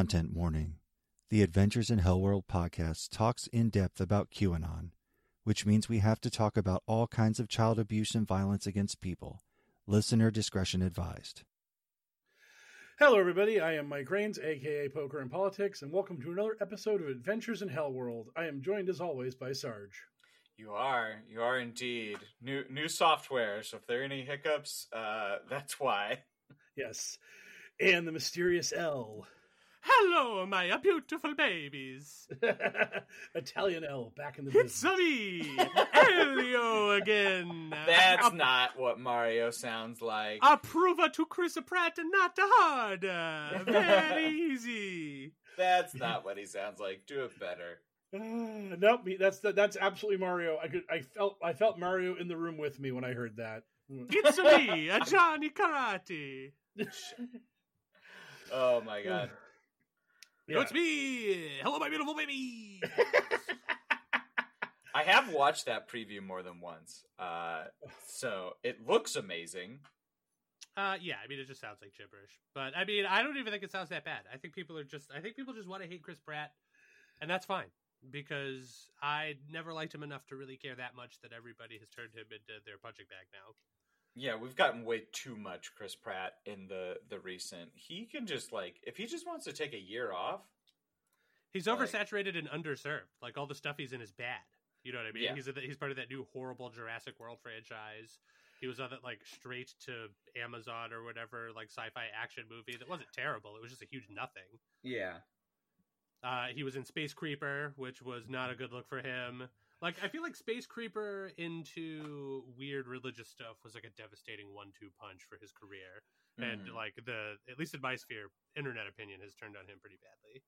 Content warning. The Adventures in Hellworld podcast talks in depth about QAnon, which means we have to talk about all kinds of child abuse and violence against people. Listener discretion advised. Hello, everybody. I am Mike Rains, aka Poker and Politics, and welcome to another episode of Adventures in Hellworld. I am joined, as always, by Sarge. You are, you are indeed. New new software. So if there are any hiccups, uh, that's why. Yes, and the mysterious L, Hello, my beautiful babies. Italian L, back in the It's business. me, Elio again. That's A- not what Mario sounds like. Approver to Chris Pratt and not hard. Very easy. That's not what he sounds like. Do it better. Uh, nope, me- that's that's absolutely Mario. I could, I felt, I felt Mario in the room with me when I heard that. It's me, a Johnny Karate. Oh my god. No, It's me. Hello, my beautiful baby. I have watched that preview more than once. Uh, so it looks amazing. Uh, yeah, I mean, it just sounds like gibberish. But I mean, I don't even think it sounds that bad. I think people are just, I think people just want to hate Chris Pratt, and that's fine because I never liked him enough to really care that much that everybody has turned him into their punching bag now. Yeah, we've gotten way too much Chris Pratt in the the recent. He can just like if he just wants to take a year off. He's Like- oversaturated and underserved. Like all the stuff he's in is bad. You know what I mean? Yeah. He's a, he's part of that new horrible Jurassic World franchise. He was on that like straight to Amazon or whatever like sci-fi action movie that wasn't terrible. It was just a huge nothing. Yeah. Uh, he was in Space Creeper, which was not a good look for him. Like I feel like Space Creeper into weird religious stuff was like a devastating one-two punch for his career, and Mhm. like the at least in my sphere, internet opinion has turned on him pretty badly.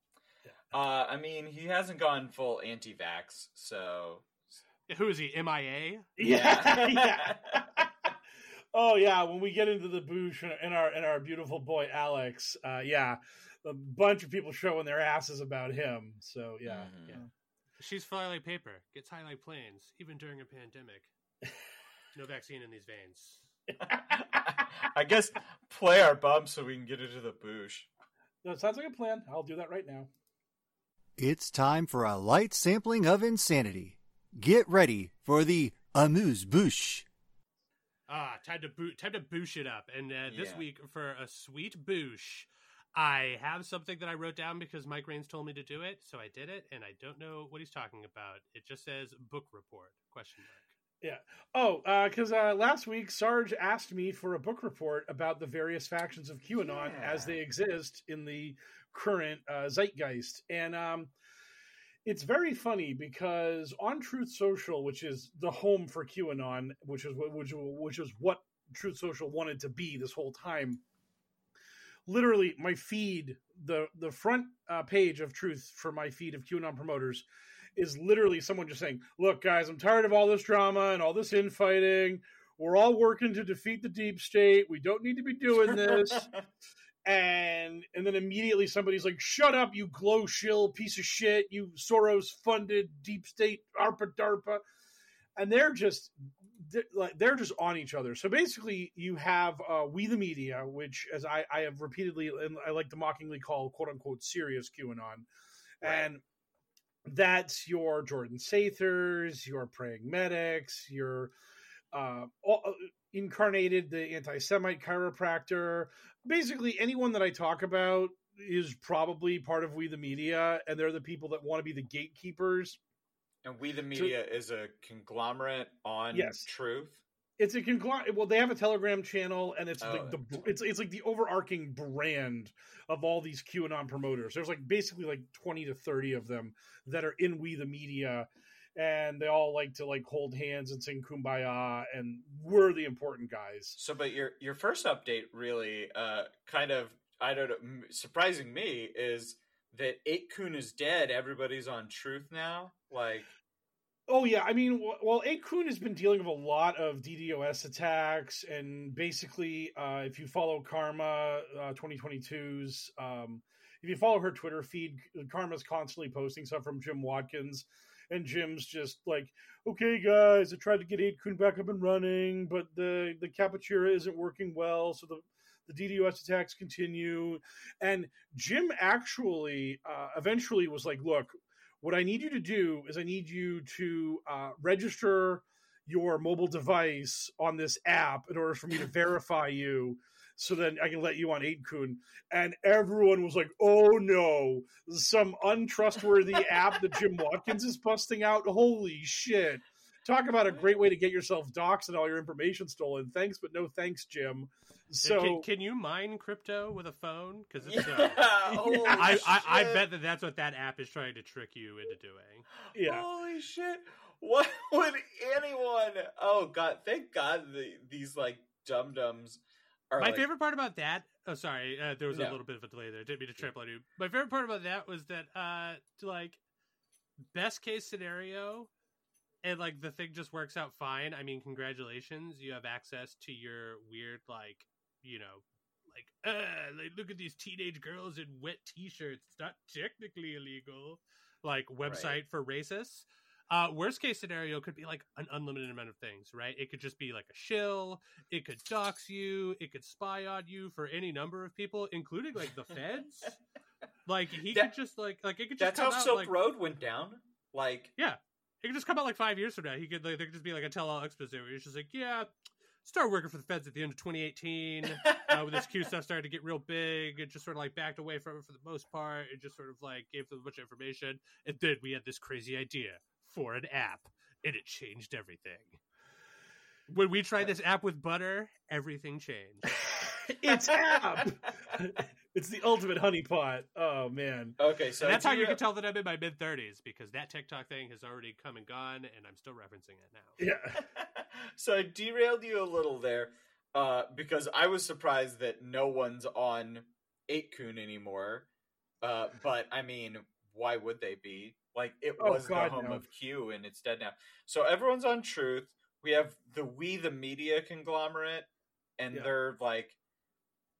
Uh, I mean, he hasn't gone full anti-vax, so Who is he? MIA? Yeah, yeah. oh yeah, when we get into the boosh and our and our beautiful boy Alex, uh, yeah, a bunch of people showing their asses about him. So yeah, Mhm. yeah. She's fly like paper, gets high like planes, even during a pandemic. No vaccine in these veins. I guess play our bump so we can get into the boosh. No, it sounds like a plan. I'll do that right now. It's time for a light sampling of insanity. Get ready for the amuse bouche. Ah, time to boot, time to boosh it up. And uh, this Yeah. week for a sweet boosh, I have something that I wrote down because Mike Rains told me to do it, so I did it, and I don't know what he's talking about. It just says book report question mark. Yeah. Oh, because uh, uh, last week Sarge asked me for a book report about the various factions of QAnon Yeah. as they exist in the current uh, zeitgeist, and um, it's very funny because on Truth Social, which is the home for QAnon, which is what which which is what Truth Social wanted to be this whole time. Literally, my feed the the front uh, page of Truth for my feed of QAnon promoters is literally someone just saying, "Look, guys, I'm tired of all this drama and all this infighting. We're all working to defeat the deep state. We don't need to be doing this." and and then immediately somebody's like, "Shut up, you glow shill piece of shit! You Soros funded deep state ARPA DARPA," and they're just they're, like they're just on each other. So basically, you have uh, we the media, which as I I have repeatedly and I like to mockingly call quote unquote serious QAnon, and that's your Jordan Sathers, your praying medics, your uh, all, incarnated the anti-Semite chiropractor. Basically, anyone that I talk about is probably part of We the Media, and they're the people that want to be the gatekeepers. And we the media is a conglomerate on Yes. truth. It's a conglomerate. Well, they have a Telegram channel, and it's Oh, like the it's it's like the overarching brand of all these QAnon promoters. There's like basically like twenty to thirty of them that are in We the Media, and they all like to like hold hands and sing "Kumbaya," and we're the important guys. So, but your your first update really uh kind of I don't know surprising me is that Eight Kun is dead. Everybody's on truth now. Like, Oh yeah, I mean, well, 8kun has been dealing with a lot of DDoS attacks, and basically, uh, if you follow Karma uh, 2022's, um, if you follow her Twitter feed, Karma's constantly posting stuff from Jim Watkins, and Jim's just like, "Okay, guys, I tried to get 8kun back up and running, but the the Capuchira isn't working well, so the the DDoS attacks continue." And Jim actually uh, eventually was like, "Look." what I need you to do is I need you to uh, register your mobile device on this app in order for me to verify you so then I can let you on 8kun. And everyone was like, oh no, some untrustworthy app that Jim Watkins is busting out. Holy shit. Talk about a great way to get yourself doxxed and all your information stolen. Thanks, but no thanks, Jim. So can, can you mine crypto with a phone? Because yeah, uh, I, I, I bet that that's what that app is trying to trick you into doing. yeah. Holy shit! What would anyone? Oh god! Thank God the, these like dum dums are. My like, favorite part about that. Oh, sorry, uh, there was a little bit of a delay there. Didn't mean to trample on you. My favorite part about that was that, uh, like, best case scenario, and like the thing just works out fine. I mean, congratulations, you have access to your weird, like, you know, like, uh, like look at these teenage girls in wet t-shirts. It's not technically illegal. Like website Right. for racists. Uh, worst case scenario could be like an unlimited amount of things, right? It could just be like a shill. It could dox you. It could spy on you for any number of people, including like the feds. like he That- could just like like it could just That's come how out, Silk like, Road went down. Like, Yeah, it could just come out like five years from now. He could like there could just be like a tell-all expose where he's just like, yeah, start working for the feds at the end of 2018. uh, when this Q stuff started to get real big, it just sort of like backed away from it for the most part. It just sort of like gave them a bunch of information, and then we had this crazy idea for an app, and it changed everything. When we tried this app with butter, everything changed. it's app. it's the ultimate honeypot. Oh man. okay, so And that's how you derail- can tell that I'm in my mid 30s because that TikTok thing has already come and gone, and I'm still referencing it now. Yeah. so I derailed you a little there uh, because I was surprised that no one's on 8 Kun anymore. Uh, but I mean, why would they be? Like, it Oh, was God, the home no. of Q and it's dead now. So everyone's on Truth. We have the We the Media conglomerate, and Yeah. they're like,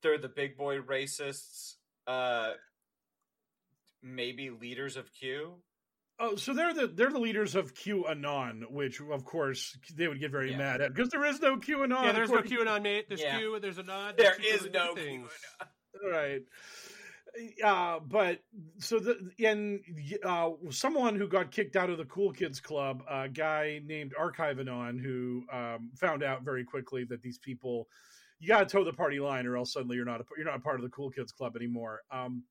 they're the big boy racists, uh, maybe leaders of Q. Oh, so they're the they're the leaders of QAnon, which of course they would get very Yeah. mad at because there is no QAnon. yeah, there's no QAnon, mate. There's Yeah. Q, there's a nod. There there's is no different QAnon. right. Uh, but so the and uh, someone who got kicked out of the Cool Kids Club, a guy named Archivanon, who um, found out very quickly that these people, you got to toe the party line, or else suddenly you're not a, you're not a part of the Cool Kids Club anymore. Um,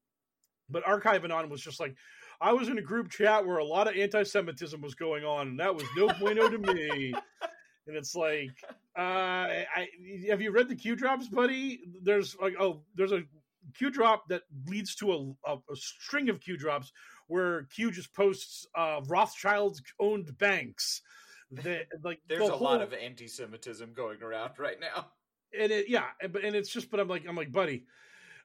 but Archivanon was just like, I was in a group chat where a lot of anti-Semitism was going on, and that was no bueno to me. and it's like, uh, I have you read the Q drops, buddy? There's like, oh, there's a Q drop that leads to a, a, a string of Q drops where Q just posts uh, Rothschild's owned banks. That like There's the a whole- lot of anti-Semitism going around right now. and it yeah and, but- and it's just but i'm like i'm like buddy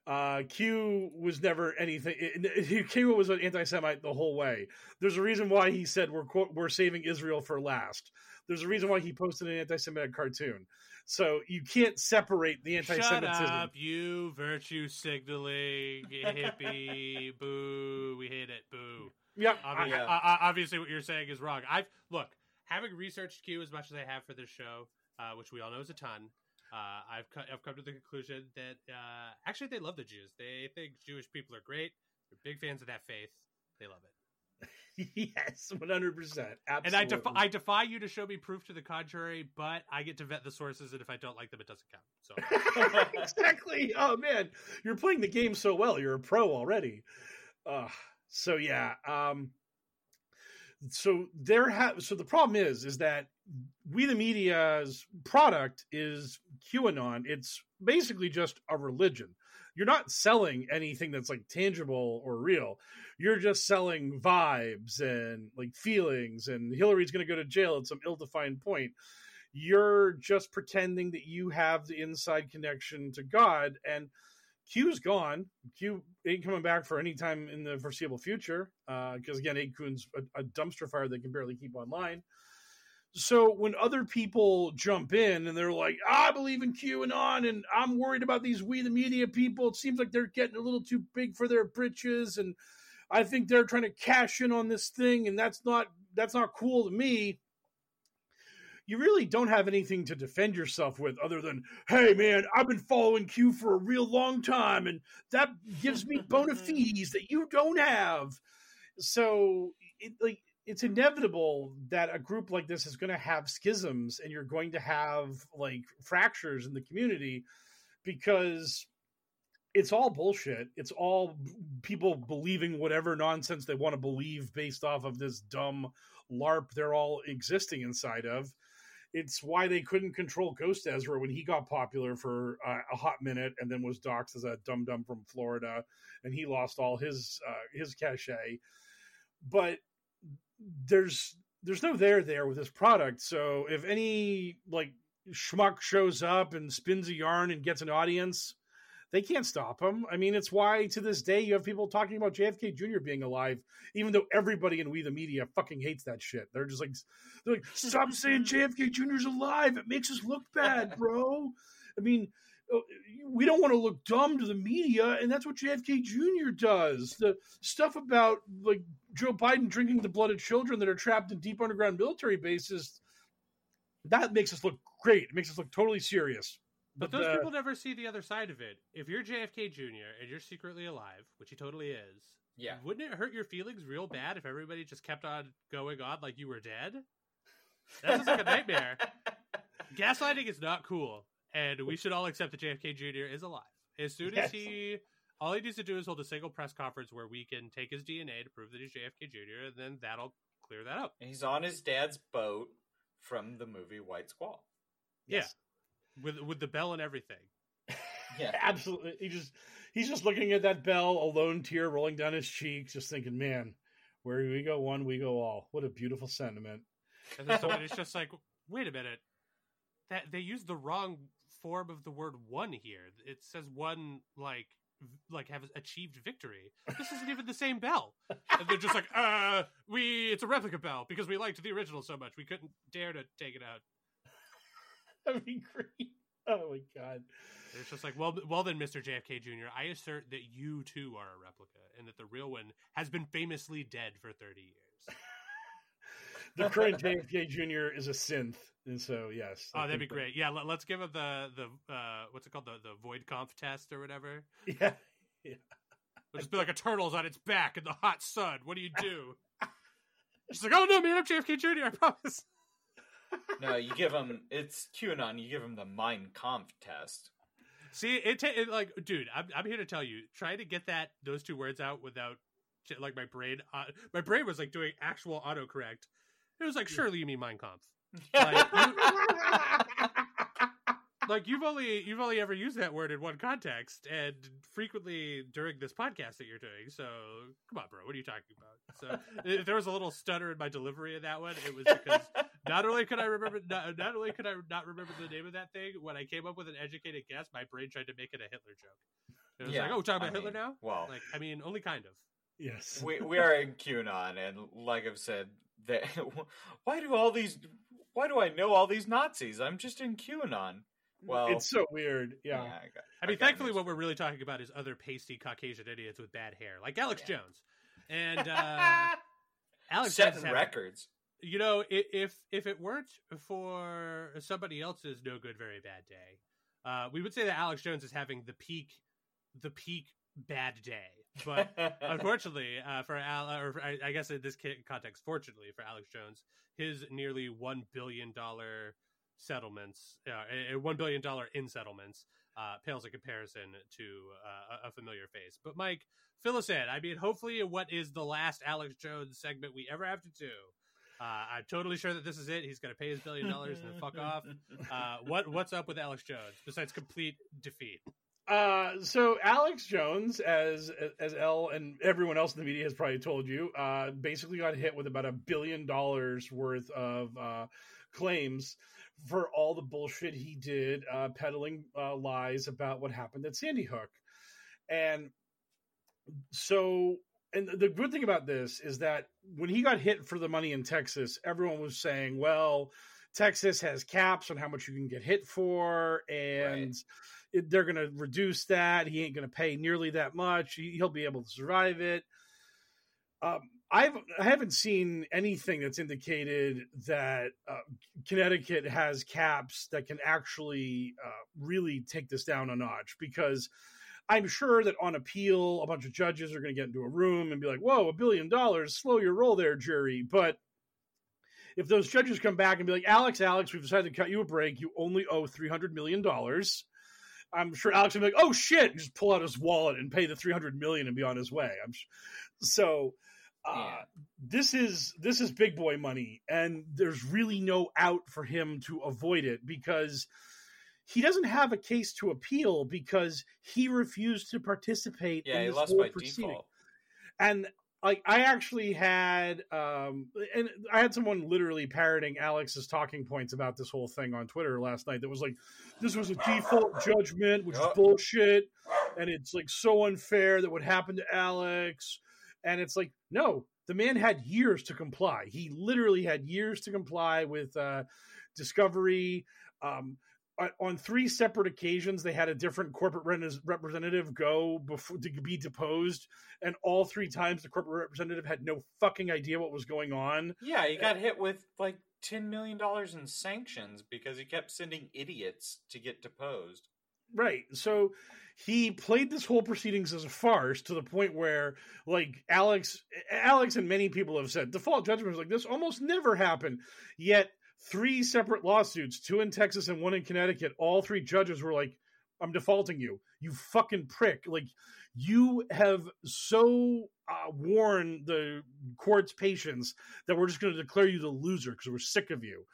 uh q was never anything it, q was an anti-semite the whole way there's a reason why he said we're quote, we're saving israel for last there's a reason why he posted an anti-semitic cartoon so you can't separate the anti-semitism Shut up, you virtue signaling hippie. boo. We hate it. Boo. yeah Obvi- Yeah. uh, uh, obviously, what you're saying is wrong. I've look having researched Q as much as I have for this show, uh, which we all know is a ton. Uh, I've co- I've come to the conclusion that uh, actually they love the Jews. They think Jewish people are great. They're big fans of that faith. They love it. yes 100% absolutely And I defy I defy you to show me proof to the contrary, but I get to vet the sources, and if I don't like them, it doesn't count. So exactly. Oh man, you're playing the game so well. You're a pro already. Uh, so yeah. Um, so there have. So the problem is, is that we the media's product is QAnon. It's basically just a religion. You're not selling anything that's like tangible or real. You're just selling vibes and like feelings. And Hillary's going to go to jail at some ill-defined point you're just pretending that you have the inside connection to God. And Q's gone. Q ain't coming back for any time in the foreseeable future. Uh, because again, 8kun's a, a dumpster fire that can barely keep online. So when other people jump in and they're like, I believe in QAnon and I'm worried about these we the media people, it seems like they're getting a little too big for their britches and I think they're trying to cash in on this thing and that's not that's not cool to me you really don't have anything to defend yourself with other than, hey man, I've been following Q for a real long time, and that gives me bona fides that you don't have. So it like it's inevitable that a group like this is going to have schisms and you're going to have like fractures in the community because it's all bullshit. It's all people believing whatever nonsense they want to believe based off of this dumb LARP they're all existing inside of. It's why they couldn't control Ghost Ezra when he got popular for uh, a hot minute and then was doxxed as a dum dum from Florida, and he lost all his uh, his cachet. But there's there's no there there with this product. So if any like schmuck shows up and spins a yarn and gets an audience, they can't stop him. I mean, it's why to this day you have people talking about JFK Jr. being alive, even though everybody in We the Media fucking hates that shit. They're just like, they're like, stop saying JFK Jr.'s alive. It makes us look bad, bro. I mean, we don't want to look dumb to the media, and that's what JFK Jr. does. The stuff about like Joe Biden drinking the blood of children that are trapped in deep underground military bases, that makes us look great. It makes us look totally serious. But those uh, people never see the other side of it. If you're JFK Jr. and you're secretly alive, which he totally is, Yeah. wouldn't it hurt your feelings real bad if everybody just kept on going on like you were dead? That sounds like a nightmare. Gaslighting is not cool, and we should all accept that JFK Jr. is alive. As soon as he, all he needs to do is hold a single press conference where we can take his DNA to prove that he's JFK Jr., and then that'll clear that up. He's on his dad's boat from the movie White Squall. Yes. Yeah, with with the bell and everything. Yeah. Absolutely. He just he's just looking at that bell, a lone tear rolling down his cheeks, just thinking, Man, where we go one, we go all. What a beautiful sentiment. And then somebody's just like, wait a minute, that they used the wrong form of the word "one" here. It says "one" like v- like have achieved victory. This isn't even the same bell. And they're just like, uh, we it's a replica bell because we liked the original so much we couldn't dare to take it out. That'd be great. Oh my god. It's just like, well, well then, Mister JFK Jr., I assert that you too are a replica, and that the real one has been famously dead for thirty years. The current JFK Jr. is a synth. And so yes. I Oh, that'd be think that- great. Yeah, let, us give him the the uh, what's it called the the Voight-Kampff test or whatever. Yeah. It'll just be like a turtle's on its back in the hot sun. What do you do? She's like, oh no, man, I'm JFK Jr. I promise. No, you give him it's QAnon. You give him the mind Kampf test. See, it, ta- it like, dude, I'm I'm here to tell you, try to get that those two words out without like my brain. Uh, my brain was like doing actual autocorrect. It was like, surely you mean Mein Kampf. Like, you, like you've only you've only ever used that word in one context and frequently during this podcast that you're doing. So come on, bro, what are you talking about? So if there was a little stutter in my delivery of that one, it was because not only could I remember not, not only could I not remember the name of that thing, when I came up with an educated guess, my brain tried to make it a Hitler joke. It was Yeah, like, oh, we're talking about I Hitler mean, now? well- like I mean, only kind of. yes. we we are in QAnon, and like I've said, that why do all these? Why do I know all these Nazis? I'm just in QAnon. Well, it's so weird. Yeah. I, got, I mean, got thankfully, what we're really talking about is other pasty Caucasian idiots with bad hair, like Alex Yeah. Jones. And uh, Alex Jones setting having- records. you know, i- if if it weren't for somebody else's no good, very bad day, uh, we would say that Alex Jones is having the peak, the peak bad day. But unfortunately, uh, for Al, or for, I, I guess in this context, fortunately for Alex Jones, his nearly one billion dollar settlements, uh, one billion dollar in settlements, uh, pales in comparison to uh, a- a familiar face. But Mike, fill us in. I mean, hopefully, what is the last Alex Jones segment we ever have to do? Uh, I'm totally sure that this is it. He's going to pay his billion dollars and then fuck off. Uh, what what's up with Alex Jones besides complete defeat? Uh, so Alex Jones, as as L and everyone else in the media has probably told you, uh, basically got hit with about a billion dollars worth of uh, claims for all the bullshit he did, uh, peddling uh, lies about what happened at Sandy Hook, and so. And the good thing about this is that when he got hit for the money in Texas, everyone was saying, "Well, Texas has caps on how much you can get hit for, and Right. They're going to reduce that. He ain't going to pay nearly that much. He, he'll be able to survive it. Um, I've I haven't seen anything that's indicated that uh, Connecticut has caps that can actually uh, really take this down a notch because I'm sure that on appeal, a bunch of judges are going to get into a room and be like, "Whoa, a billion dollars! Slow your roll there, jury." But if those judges come back and be like, "Alex, Alex, we've decided to cut you a break. You only owe three hundred million dollars," I'm sure Alex would be like, "Oh shit!" and just pull out his wallet and pay the three hundred million and be on his way. I'm sh- so. Uh. This is this is big boy money, and there's really no out for him to avoid it because he doesn't have a case to appeal because he refused to participate Yeah, in he lost by proceeding. default. And like I actually had um and I had someone literally parroting Alex's talking points about this whole thing on Twitter last night that was like this was a default judgment which is bullshit and it's like so unfair that what happened to Alex and it's like no the man had years to comply. He literally had years to comply with uh discovery um on- three separate occasions they had a different corporate representative go before to be deposed and all three times the corporate representative had no fucking idea what was going on Yeah, he uh, got hit with like ten million dollars in sanctions because he kept sending idiots to get deposed. Right. So he played this whole proceedings as a farce to the point where, like, Alex, Alex and many people have said default judgment was like this almost never happened. Yet three separate lawsuits, two in Texas and one in Connecticut, all three judges were like, "I'm defaulting you, you fucking prick!" Like, you have so uh, worn the court's patience that we're just going to declare you the loser because we're sick of you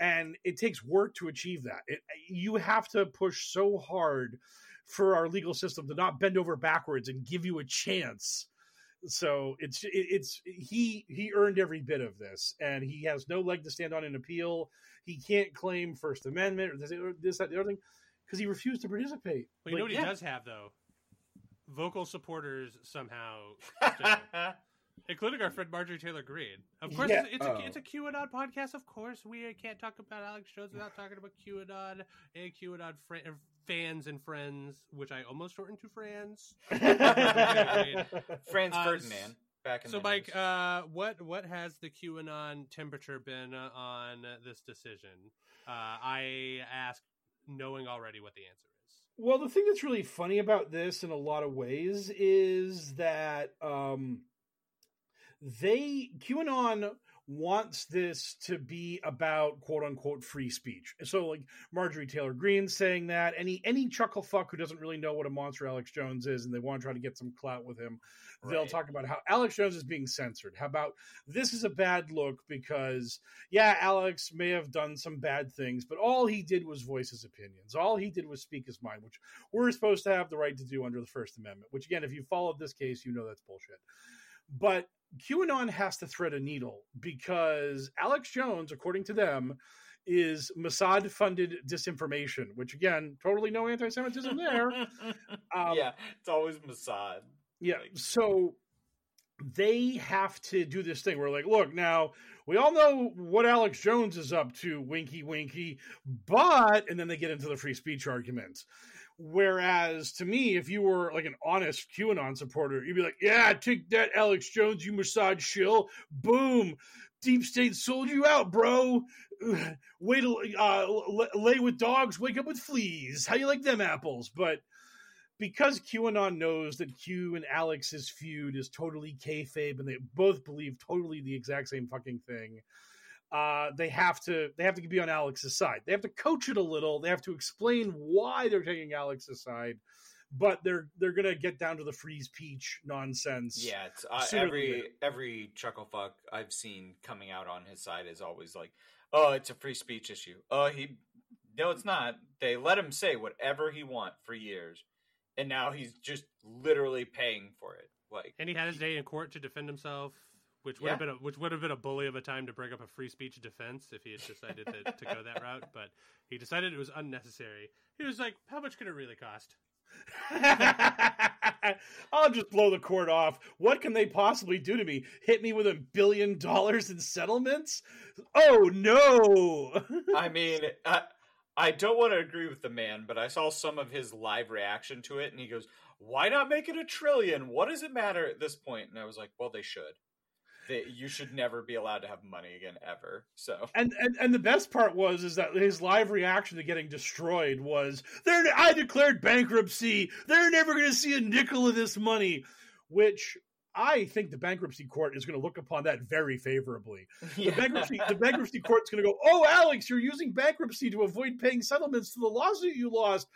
and it takes work to achieve that. It, you have to push so hard for our legal system to not bend over backwards and give you a chance. So it's it's he he earned every bit of this, and he has no leg to stand on in appeal. He can't claim First Amendment or this, or this that, the other thing because he refused to participate. Well, you know Like, what he does have though? Vocal supporters somehow, including our friend Marjorie Taylor Greene. Of course, Yeah. it's, it's a Oh. it's a oh. QAnon podcast. Of course, we can't talk about Alex Jones without talking about QAnon and QAnon fr- fans and friends, which I almost shortened to friends. Franz Uh, Ferdinand back in So, the Mike, uh, what what has the QAnon temperature been on this decision? Uh, I ask, knowing already what the answer is. Well, the thing that's really funny about this in a lot of ways is that um, they QAnon wants this to be about quote unquote free speech. So like Marjorie Taylor Greene saying that any any chuckle fuck who doesn't really know what a monster Alex Jones is and they want to try to get some clout with him, they'll talk about how Alex Jones is being censored. How about this is a bad look because yeah, Alex may have done some bad things, but all he did was voice his opinions. All he did was speak his mind, which we're supposed to have the right to do under the First Amendment. Which again, if you followed this case, you know that's bullshit. But QAnon has to thread a needle because Alex Jones, according to them, is Mossad funded disinformation, which again, totally no anti Semitism there. Um, yeah, it's always Mossad. Yeah. Like- So they have to do this thing where, like, look, now we all know what Alex Jones is up to, winky, winky, but, and then they get into the free speech argument. Whereas to me, if you were like an honest QAnon supporter, you'd be like, yeah, take that, Alex Jones, you Mossad shill. Boom. Deep state sold you out, bro. Wait till uh, lay with dogs, wake up with fleas. How you like them apples? But because QAnon knows that Q and Alex's feud is totally kayfabe, and they both believe totally the exact same fucking thing, uh, they have to they have to be on Alex's side. They have to coach it a little. They have to explain why they're taking Alex's side, but they're they're gonna get down to the freeze peach nonsense. Yeah, it's uh, sooner every later. every chuckle fuck I've seen coming out on his side is always like, "Oh, it's a free speech issue." Oh, he no, it's not. They let him say whatever he want for years, and now he's just literally paying for it. Like, And he had his day in court to defend himself, which would Yeah. have been a, which would have been a bully of a time to bring up a free speech defense if he had decided to, to go that route. But he decided it was unnecessary. He was like, "How much could it really cost?" I'll just blow the court off. What can they possibly do to me? Hit me with a billion dollars in settlements? Oh no! I mean, I, I don't want to agree with the man, but I saw some of his live reaction to it, and he goes, "Why not make it a trillion? What does it matter at this point?" And I was like, "Well, they should. They, you should never be allowed to have money again ever." So and, and and the best part was is that his live reaction to getting destroyed was they're I declared bankruptcy. They're never going to see a nickel of this money, which I think the bankruptcy court is going to look upon that very favorably. The bankruptcy the bankruptcy court's going to go, "Oh, Alex, you're using bankruptcy to avoid paying settlements to the lawsuit you lost.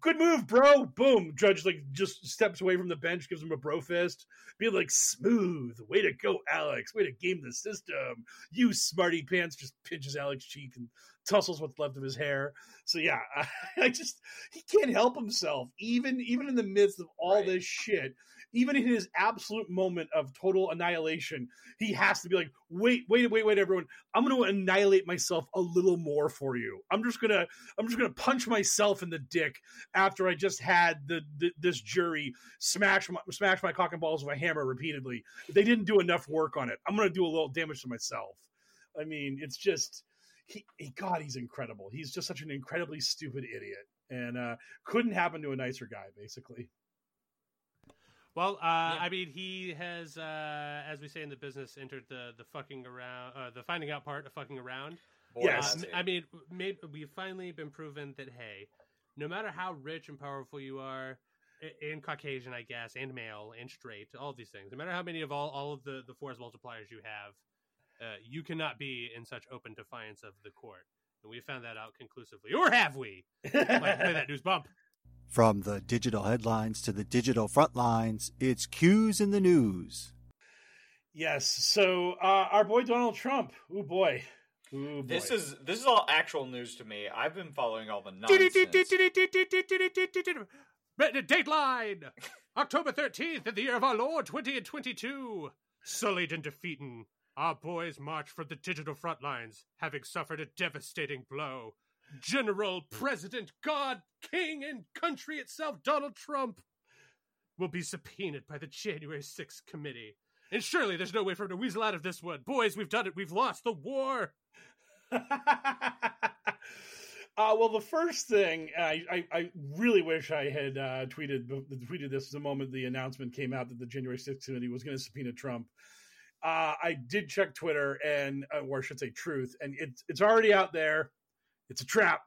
Good move, bro." Boom. Judge like just steps away from the bench, gives him a bro fist, be like, "Smooth, way to go, Alex. Way to game the system. You smarty pants." Just pinches Alex cheek and tussles what's left of his hair. So yeah, I just he can't help himself, even even in the midst of all Right. this shit even in his absolute moment of total annihilation, he has to be like, wait, wait, wait, wait, everyone. I'm going to annihilate myself a little more for you. I'm just to, I'm just to punch myself in the dick after I just had the, the this jury smash my, smash my cock and balls with a hammer repeatedly. They didn't do enough work on it. I'm to do a little damage to myself. I mean, it's just, he, he, God, he's incredible. He's just such an incredibly stupid idiot. And uh, couldn't happen to a nicer guy, basically. Well, uh, I mean, he has, uh, as we say in the business, entered the the fucking around, uh, the finding out part of fucking around. Yes. Um. I mean, maybe we've finally been proven that hey, no matter how rich and powerful you are, in Caucasian, I guess, and male and straight, all these things, no matter how many of all all of the the force multipliers you have, uh, you cannot be in such open defiance of the court. And we found that out conclusively, or have we? Like, play that news bump. From the digital headlines to the digital front lines, it's Cues in the news. Yes. So uh, our boy Donald Trump. Oh boy. Ooh, boy. This is this is all actual news to me. I've been following all the nonsense. Dateline! October 13th in the year of our Lord twenty and twenty-two. Sullied and defeated, our boys march from the digital front lines, having suffered a devastating blow. General, President, God, King, and country itself, Donald Trump, will be subpoenaed by the January 6th committee. And surely there's no way for him to weasel out of this one. Boys, we've done it. We've lost the war. uh, well, the first thing I, I, I really wish I had uh, tweeted tweeted this the moment the announcement came out that the January 6th committee was going to subpoena Trump. Uh, I did check Twitter and, uh, or I should say, Truth, and it's it's already out there. It's a trap.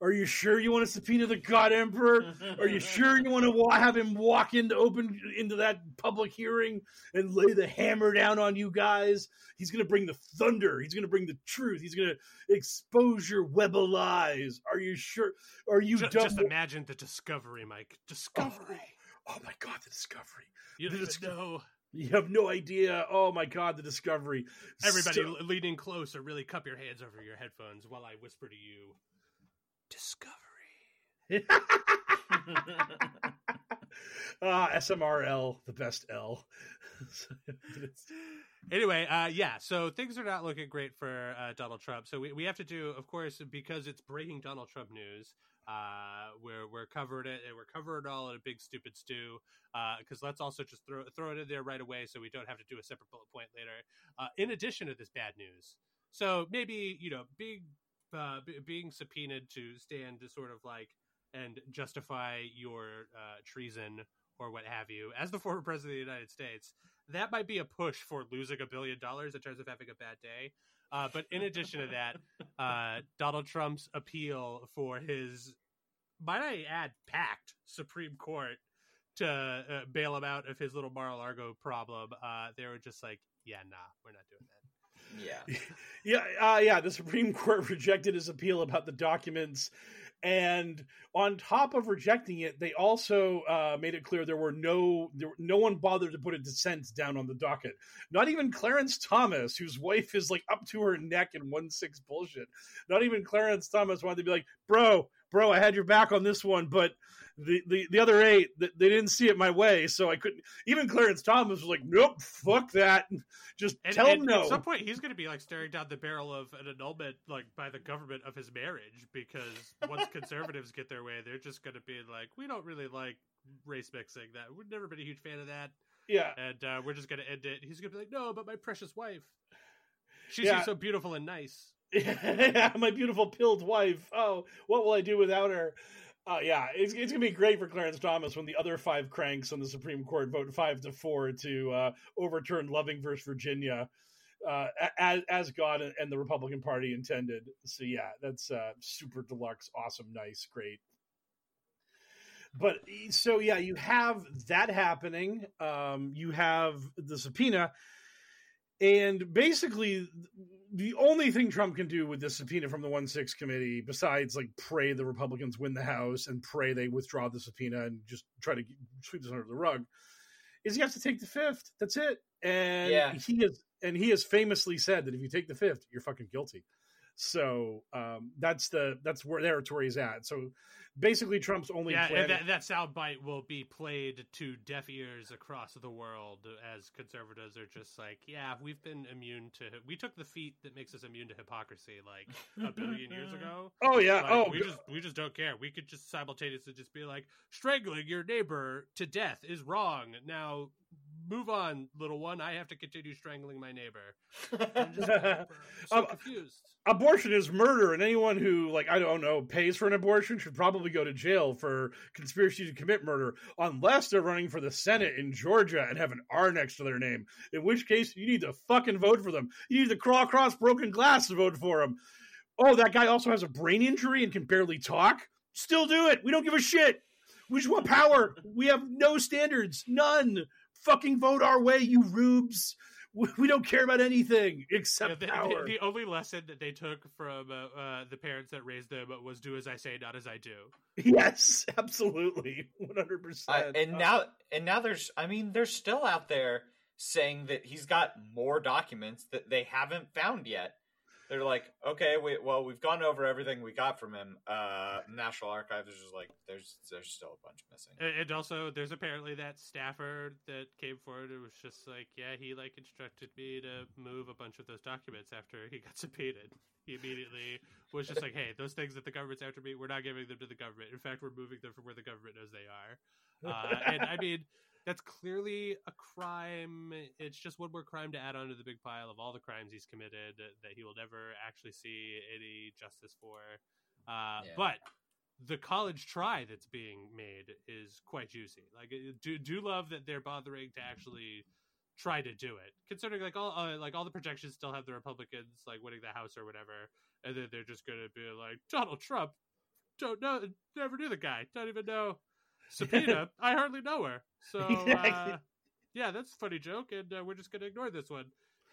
Are you sure you want to subpoena the God Emperor? Are you sure you want to have him walk into open into that public hearing and lay the hammer down on you guys? He's going to bring the thunder. He's going to bring the truth. He's going to expose your web of lies. Are you sure? Are you Ju- dumb? just imagine the discovery, Mike. Discovery. Oh, oh my God, the discovery! you the know. You have no idea. Oh my God, the discovery! Everybody leaning close or really cup your hands over your headphones while I whisper to you, Discovery. Ah, SMRL, the best L. Anyway, uh, yeah, so things are not looking great for uh, Donald Trump. So we, we have to do, of course, because it's breaking Donald Trump news. Uh, we're we're covering it, and we're covering it all in a big stupid stew. Because let's also just throw throw it in there right away, so we don't have to do a separate bullet point later. Uh, in addition to this bad news, so maybe you know, being uh, b- being subpoenaed to stand to sort of like and justify your uh, treason or what have you as the former president of the United States that might be a push for losing a billion dollars in terms of having a bad day. Uh, but in addition to that, uh, Donald Trump's appeal for his, might I add, packed Supreme Court to uh, bail him out of his little Mar-a-Lago problem, uh, they were just like, yeah, nah, we're not doing that. yeah. yeah, uh, yeah. The Supreme Court rejected his appeal about the documents, and on top of rejecting it, they also uh, made it clear there were no, there, no one bothered to put a dissent down on the docket. Not even Clarence Thomas, whose wife is like up to her neck in one six bullshit. Not even Clarence Thomas wanted to be like, bro, bro, I had your back on this one, but the the, the other eight, they didn't see it my way, so I couldn't. Even Clarence Thomas was like, nope, fuck that. Just And, tell and him no. At some point, he's going to be like staring down the barrel of an annulment, like by the government of his marriage, because once conservatives get their way, they're just going to be like, we don't really like race mixing. That we've never been a huge fan of that, yeah, and uh, we're just going to end it. He's going to be like, no, but my precious wife, she's Yeah. so beautiful and nice. my beautiful pilled wife. Oh, what will I do without her? Uh, yeah, it's, it's gonna be great for Clarence Thomas when the other five cranks on the Supreme Court vote five to four to uh, overturn Loving versus Virginia, uh, as as God and the Republican Party intended. So yeah, that's uh, super deluxe, awesome, nice, great. But so yeah, you have that happening. Um, you have the subpoena, and basically, the only thing Trump can do with this subpoena from the one six committee, besides like pray the Republicans win the House and pray they withdraw the subpoena and just try to sweep this under the rug, is he has to take the fifth. That's it. And Yeah. he is, and he has famously said that if you take the fifth, you're fucking guilty. So um, that's the that's where territory is at. So basically, Trump's only yeah, that, that soundbite will be played to deaf ears across the world as conservatives are just like, yeah, we've been immune to. We took the feat that makes us immune to hypocrisy like a billion years ago. oh yeah. Like, oh, we just we just don't care. We could just simultaneously just be like, strangling your neighbor to death is wrong. Now move on, little one. I have to continue strangling my neighbor. I'm just I'm so Um, confused. abortion is murder, and anyone who, like, I don't know, pays for an abortion should probably go to jail for conspiracy to commit murder, unless they're running for the Senate in Georgia and have an R next to their name. In which case, you need to fucking vote for them. You need to crawl across broken glass to vote for them. Oh, that guy also has a brain injury and can barely talk. Still do it. We don't give a shit. We just want power. We have no standards, none. Fucking vote our way, you rubes. We we don't care about anything Yeah, except the, power. the, the only lesson that they took from uh, uh, the parents that raised them was do as I say, not as I do. Yes, absolutely, one hundred Uh, percent. and now and now there's i mean they're still out there saying that he's got more documents that they haven't found yet they're like okay we, well we've gone over everything we got from him uh national archives is just like there's there's still a bunch missing And, also, there's apparently that staffer that came forward and was just like, yeah, he like instructed me to move a bunch of those documents after he got subpoenaed. He immediately was just like, hey, those things that the government's after me, we're not giving them to the government. In fact, we're moving them from where the government knows they are. Uh, and I mean, that's clearly a crime. It's just one more crime to add onto the big pile of all the crimes he's committed that he will never actually see any justice for. Uh, Yeah. But the college try that's being made is quite juicy. Like, uh, do do love that they're bothering to actually try to do it, considering like all uh, like all the projections still have the Republicans like winning the House or whatever, and then they're just going to be like Donald Trump don't know, never knew the guy, don't even know Subpoena. I hardly know her. So Exactly. uh, yeah, that's a funny joke, and uh, we're just gonna ignore this one.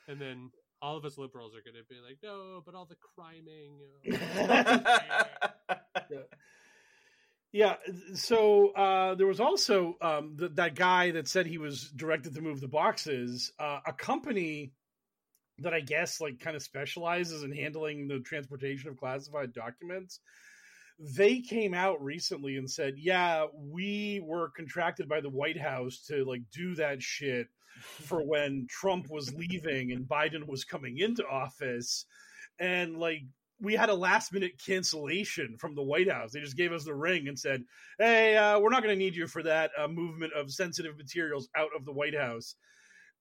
And then all of us liberals are gonna be like, no, but all the criming. uh, Yeah. So uh, there was also um, th- that guy that said he was directed to move the boxes. Uh, a company that I guess like kind of specializes in handling the transportation of classified documents. They came out recently and said, "Yeah, we were contracted by the White House to like do that shit for when Trump was leaving and Biden was coming into office." And like we had a last minute cancellation from the White House. They just gave us the ring and said, "Hey, uh, we're not going to need you for that uh, movement of sensitive materials out of the White House."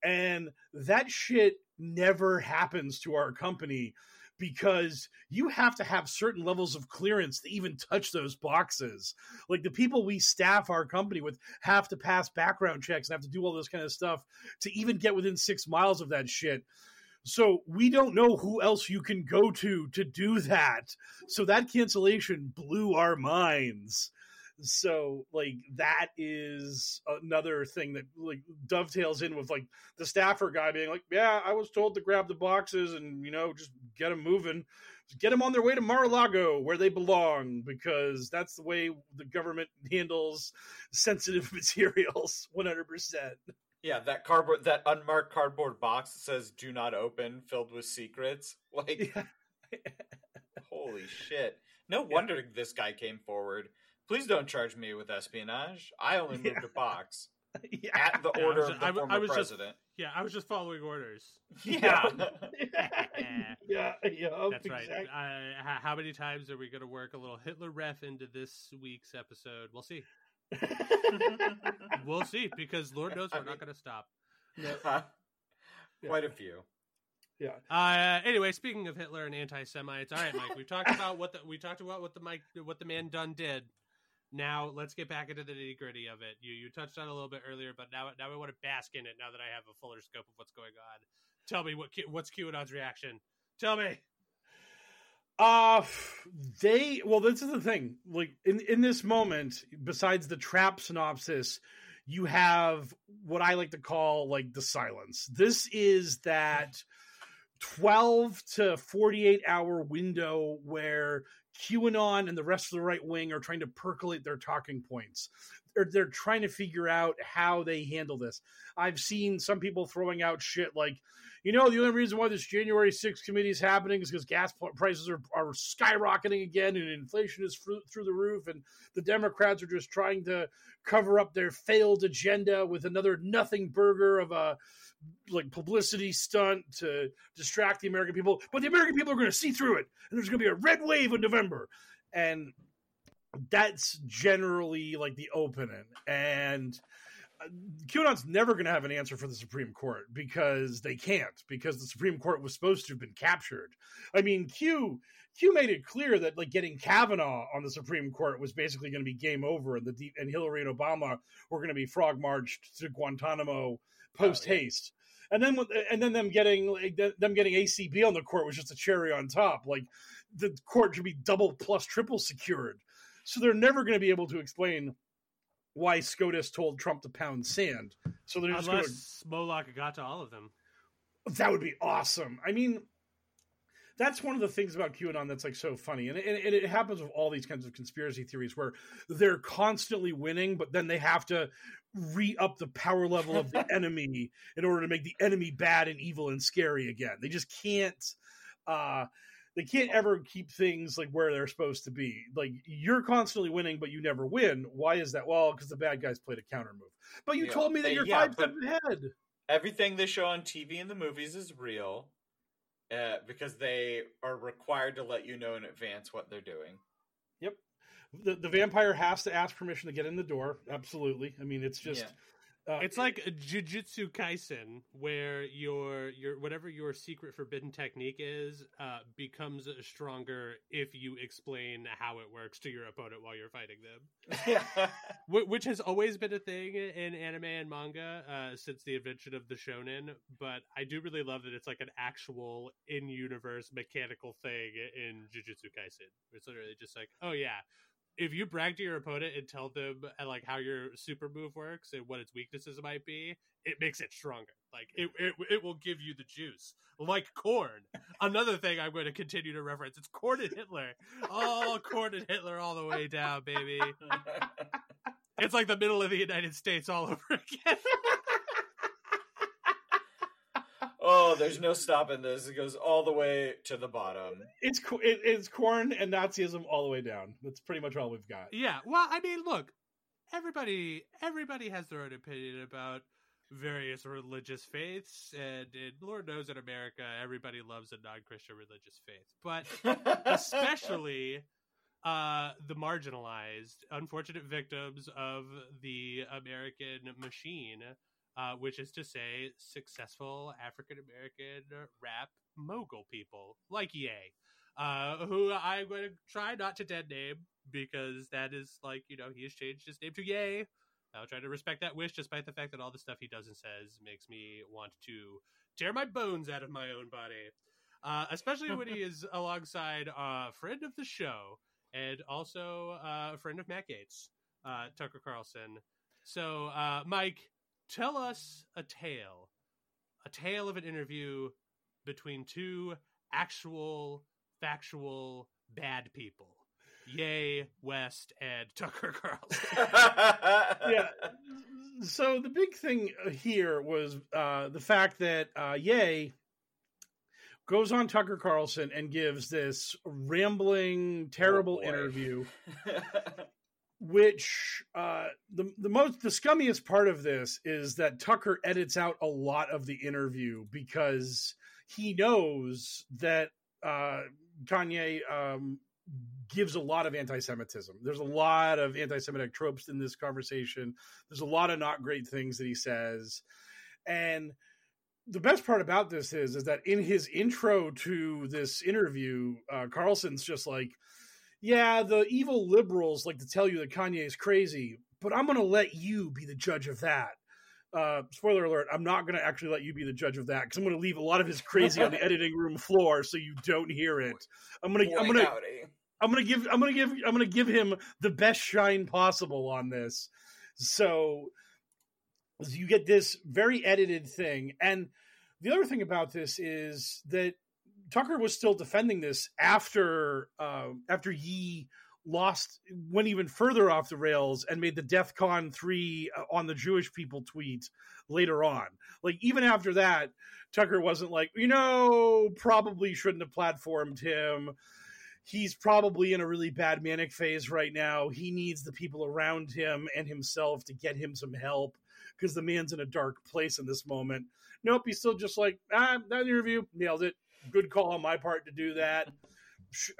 And that shit never happens to our company because you have to have certain levels of clearance to even touch those boxes. Like the people we staff our company with have to pass background checks and have to do all this kind of stuff to even get within six miles of that shit. So we don't know who else you can go to to do that. So that cancellation blew our minds. So like that is another thing that like dovetails in with like the staffer guy being like, "Yeah, I was told to grab the boxes and you know just get them moving, just get them on their way to Mar-a-Lago where they belong because that's the way the government handles sensitive materials 100%." Yeah, that cardboard, that unmarked cardboard box that says "Do not open," filled with secrets. Like, Yeah. holy shit! No wonder this guy came forward. Please don't charge me with espionage. I only moved Yeah. a box yeah. at the Yeah, I order was of the I w- former I was just- president. yeah, I was just following orders. Yeah. yeah, yeah, That's right. exactly. I, h- how many times are we going to work a little Hitler ref into this week's episode? We'll see. We'll see because Lord knows we're not mean- going to stop. Quite a few. yeah. Uh, anyway, speaking of Hitler and anti-Semites, all right, Mike, we talked about what the we talked about what the Mike what the man done did. Now let's get back into the nitty gritty of it. You you touched on a little bit earlier, but now now I want to bask in it. Now that I have a fuller scope of what's going on, tell me what what's QAnon's reaction? Tell me. Uh they well this is the thing. Like in in this moment, besides the trap synopsis, you have what I like to call like the silence. This is that 12 to 48 hour window where QAnon and the rest of the right wing are trying to percolate their talking points. They're, they're trying to figure out how they handle this. I've seen some people throwing out shit like, you know, the only reason why this January 6th committee is happening is because gas prices are, are skyrocketing again and inflation is through the roof. And the Democrats are just trying to cover up their failed agenda with another nothing burger of a like publicity stunt to distract the American people. But the American people are going to see through it, and there's going to be a red wave in November, and that's generally like the opening. And uh, QAnon's never going to have an answer for the Supreme Court because they can't because the Supreme Court was supposed to have been captured. I mean, Q Q made it clear that like getting Kavanaugh on the Supreme Court was basically going to be game over, and the and Hillary and Obama were going to be frog marched to Guantanamo Oh, post haste. And then, and then them getting like, them getting ACB on the court was just a cherry on top. Like the court should be double plus triple secured, so they're never going to be able to explain why SCOTUS told Trump to pound sand. So they're just Unless Moloch got to all of them. that would be awesome. I mean, that's one of the things about QAnon that's like so funny, and, and, and it happens with all these kinds of conspiracy theories where they're constantly winning, but then they have to re up the power level of the enemy in order to make the enemy bad and evil and scary again. They just can't. uh they can't ever keep things like where they're supposed to be. Like you're constantly winning, but you never win. Why is that? Well, because the bad guys played a counter move. But you Yeah. told me that you're yeah, five steps ahead. Everything they show on TV and the movies is real uh, because they are required to let you know in advance what they're doing. Yep. The the vampire has to ask permission to get in the door. Absolutely. I mean, it's just uh, It's like a Jujutsu Kaisen, where your your whatever your secret forbidden technique is uh, becomes stronger if you explain how it works to your opponent while you're fighting them. Wh- which has always been a thing in anime and manga uh, since the invention of the shonen. But I do really love that it's like an actual in-universe mechanical thing in Jujutsu Kaisen. It's literally just like, oh yeah, if you brag to your opponent and tell them uh, like how your super move works and what its weaknesses might be, it makes it stronger. Like it, it, it will give you the juice, like corn. Another thing I'm going to continue to reference: it's corn and Hitler. Oh, corn and Hitler all the way down, baby. It's like the middle of the United States all over again. Oh, there's no stopping this. It goes all the way to the bottom. It's it, it's corn and Nazism all the way down. That's pretty much all we've got. Yeah. Well, I mean, look, everybody everybody has their own opinion about various religious faiths, and, and Lord knows in America, everybody loves a non-Christian religious faith, but especially uh, the marginalized, unfortunate victims of the American machine, uh, which is to say, successful African American rap mogul people like Ye, uh, who I'm going to try not to dead name because that is like, you know, he has changed his name to Ye. I'll try to respect that wish, despite the fact that all the stuff he does and says makes me want to tear my bones out of my own body. Uh, especially when he is alongside a friend of the show and also uh, a friend of Matt Gaetz, uh, Tucker Carlson. So, uh, Mike, tell us a tale, a tale of an interview between two actual, factual bad people. Yay, West, and Tucker Carlson. yeah. So the big thing here was uh, the fact that uh, Ye goes on Tucker Carlson and gives this rambling, terrible boy. interview, which uh, the the most the scummiest part of this is that Tucker edits out a lot of the interview because he knows that uh, Kanye um, gives a lot of anti-Semitism. There's a lot of anti-Semitic tropes in this conversation. There's a lot of not great things that he says, and the best part about this is is that in his intro to this interview, uh, Carlson's just like, "Yeah, the evil liberals like to tell you that Kanye is crazy, but I'm going to let you be the judge of that." Uh, spoiler alert: I'm not going to actually let you be the judge of that because I'm going to leave a lot of his crazy on the editing room floor so you don't hear it. I'm gonna, I'm gonna, howdy. I'm gonna give I'm gonna give I'm gonna give him the best shine possible on this. So you get this very edited thing. And the other thing about this is that Tucker was still defending this after uh, after Yee lost went even further off the rails and made the DEFCON three uh, on the Jewish people tweet later on. Like even after that, Tucker wasn't like you know probably shouldn't have platformed him he's probably in a really bad manic phase right now. He needs the people around him and himself to get him some help because the man's in a dark place in this moment. Nope, he's still just like, ah, that interview nailed it. Good call on my part to do that.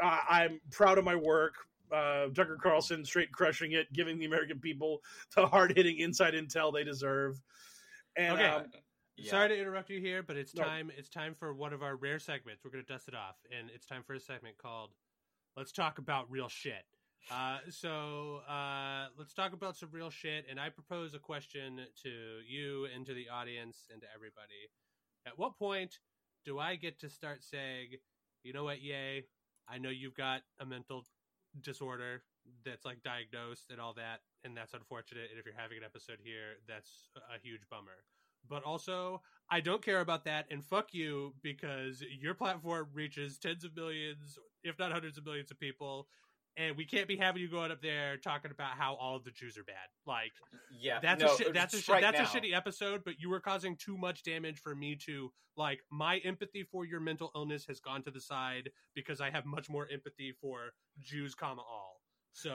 I- I'm proud of my work. Uh, Tucker Carlson straight crushing it, giving the American people the hard hitting inside intel they deserve. And Okay. um, Yeah. Sorry to interrupt you here, but it's No. time. It's time for one of our rare segments. We're going to dust it off, and it's time for a segment called "Let's Talk About Real Shit." Uh, so uh, let's talk about some real shit, and I propose a question to you and to the audience and to everybody. At what point do I get to start saying, "You know what, Yay? I know you've got a mental disorder that's like diagnosed and all that, and that's unfortunate. And if you're having an episode here, that's a huge bummer." but also I don't care about that and fuck you because your platform reaches tens of millions, if not hundreds of millions of people, and we can't be having you going up there talking about how all of the Jews are bad. Like Yeah, that's no, a that's a right that's now. a shitty episode, but you were causing too much damage for me to like my empathy for your mental illness has gone to the side because I have much more empathy for Jews, comma all. So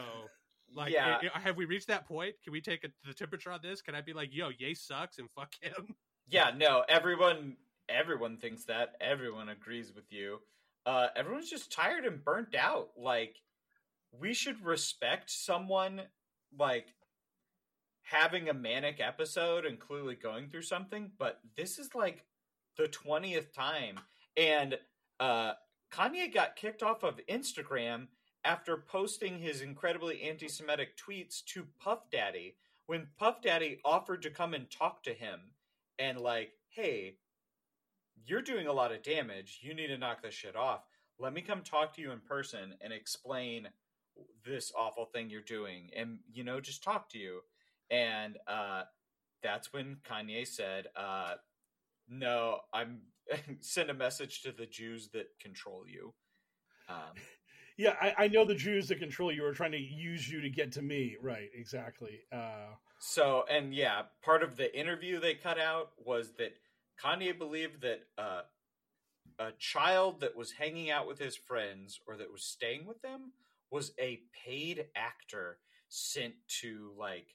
like, yeah, have we reached that point? Can we take a, the temperature on this? Can I be like, yo, Ye sucks and fuck him? yeah. No, everyone, everyone thinks that. Everyone agrees with you. Uh, everyone's just tired and burnt out. Like, we should respect someone like having a manic episode and clearly going through something. But this is like the twentieth time, and uh, Kanye got kicked off of Instagram after posting his incredibly anti-Semitic tweets to Puff Daddy when Puff Daddy offered to come and talk to him and like, hey, you're doing a lot of damage. You need to knock this shit off. Let me come talk to you in person and explain this awful thing you're doing and you know just talk to you and uh that's when kanye said uh no i'm send a message to the jews that control you um Yeah, I, I know the Jews that control you are trying to use you to get to me. Right, exactly. Uh, so and yeah part of the interview they cut out was that kanye believed that uh a child that was hanging out with his friends or that was staying with them was a paid actor sent to like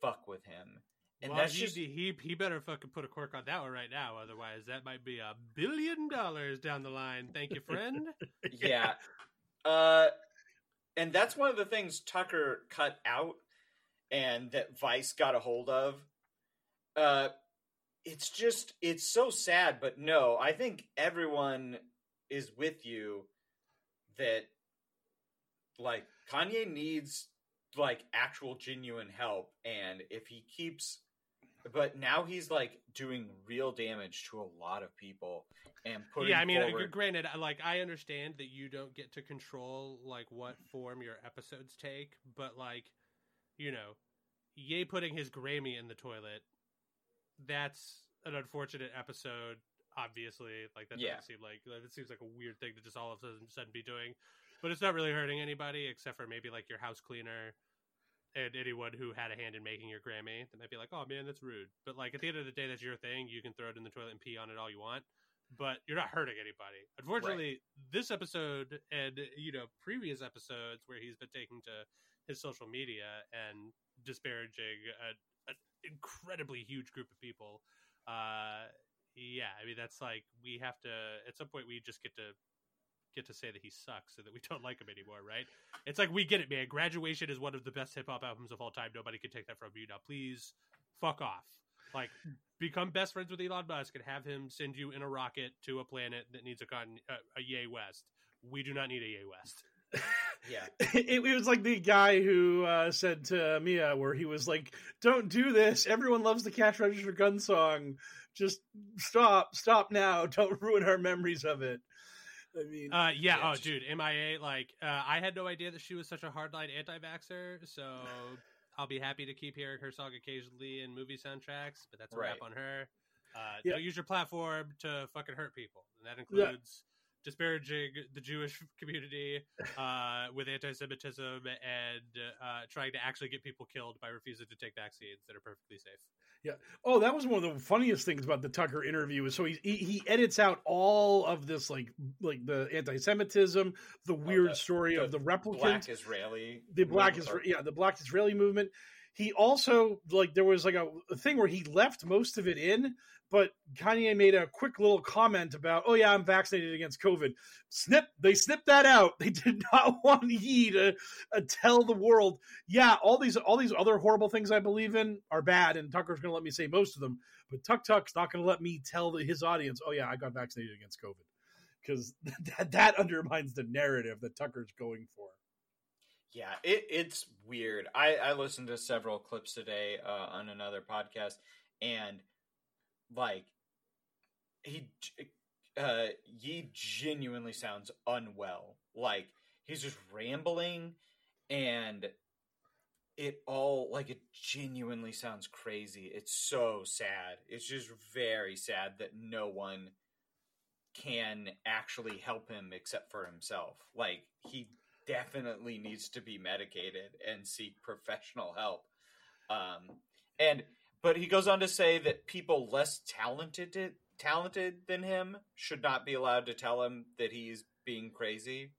fuck with him. And well, that's he, just he he better fucking put a cork on that one right now, otherwise that might be a billion dollars down the line. Thank you, friend. yeah. Uh and that's one of the things Tucker cut out and that Vice got a hold of. Uh it's just it's so sad, but no, I think everyone is with you that like Kanye needs like actual genuine help and if he keeps but now he's like doing real damage to a lot of people and putting yeah, I mean, forward... granted, like I understand that you don't get to control like what form your episodes take, but like, you know, Ye putting his Grammy in the toilet, that's an unfortunate episode. Obviously, like that Yeah. doesn't seem like it seems like a weird thing to just all of a sudden be doing, but it's not really hurting anybody except for maybe like your house cleaner and anyone who had a hand in making your Grammy. They might be like, oh man, that's rude. But like at the end of the day, that's your thing. You can throw it in the toilet and pee on it all you want, but you're not hurting anybody. Unfortunately, this episode and you know previous episodes where he's been taking to his social media and disparaging a, an incredibly huge group of people. Uh, yeah, I mean that's like we have to at some point we just get to get to say that he sucks and that we don't like him anymore, right? It's like we get it, man. Graduation is one of the best hip hop albums of all time. Nobody can take that from you. Now, please, fuck off. Like, become best friends with Elon Musk and have him send you in a rocket to a planet that needs a con- uh, a Yay West. We do not need a Yay West. Yeah. it, it was like the guy who uh, said to Mia, where he was like, "Don't do this. Everyone loves the Cash Register Gun song. Just stop, stop now. Don't ruin our memories of it." I mean, Uh, yeah. Yeah, oh, dude, MIA. Like, uh, I had no idea that she was such a hardline anti-vaxer. So I'll be happy to keep hearing her song occasionally in movie soundtracks. But that's a wrap on her. Uh, Yeah. Don't use your platform to fucking hurt people, and that Yeah. includes disparaging the Jewish community uh, with anti-Semitism and uh, trying to actually get people killed by refusing to take vaccines that are perfectly safe. Oh, that was one of the funniest things about the Tucker interview. Is so he he, he edits out all of this like like the anti-Semitism, the oh, weird Oh, the- story of the replicant, Black Israeli. the black movement, Isra- or- yeah the black Israeli movement. He also like there was like a, a thing where he left most of it in, but Kanye made a quick little comment about, "Oh yeah, I'm vaccinated against COVID." Snip, they snipped that out. They did not want Yee to uh, tell the world, "Yeah, all these all these other horrible things I believe in are bad," and Tucker's going to let me say most of them, but Tuck Tuck's not going to let me tell the, his audience, "Oh yeah, I got vaccinated against COVID," because that that undermines the narrative that Tucker's going for. Yeah, it, it's weird. I, I listened to several clips today uh, on another podcast, and like he, uh, he genuinely sounds unwell. Like he's just rambling, and it all like it genuinely sounds crazy. It's so sad. It's just very sad that no one can actually help him except for himself. Like he definitely needs to be medicated and seek professional help. Um, and but he goes on to say that people less talented talented than him should not be allowed to tell him that he's being crazy.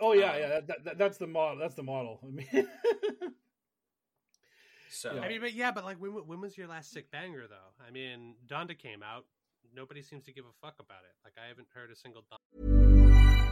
Oh yeah, Um, yeah, that, that, that's the model. That's the model. I mean, So Yeah. I mean, but yeah, but like, when when was your last sick banger though? I mean, Donda came out. Nobody seems to give a fuck about it. Like, I haven't heard a single. Donda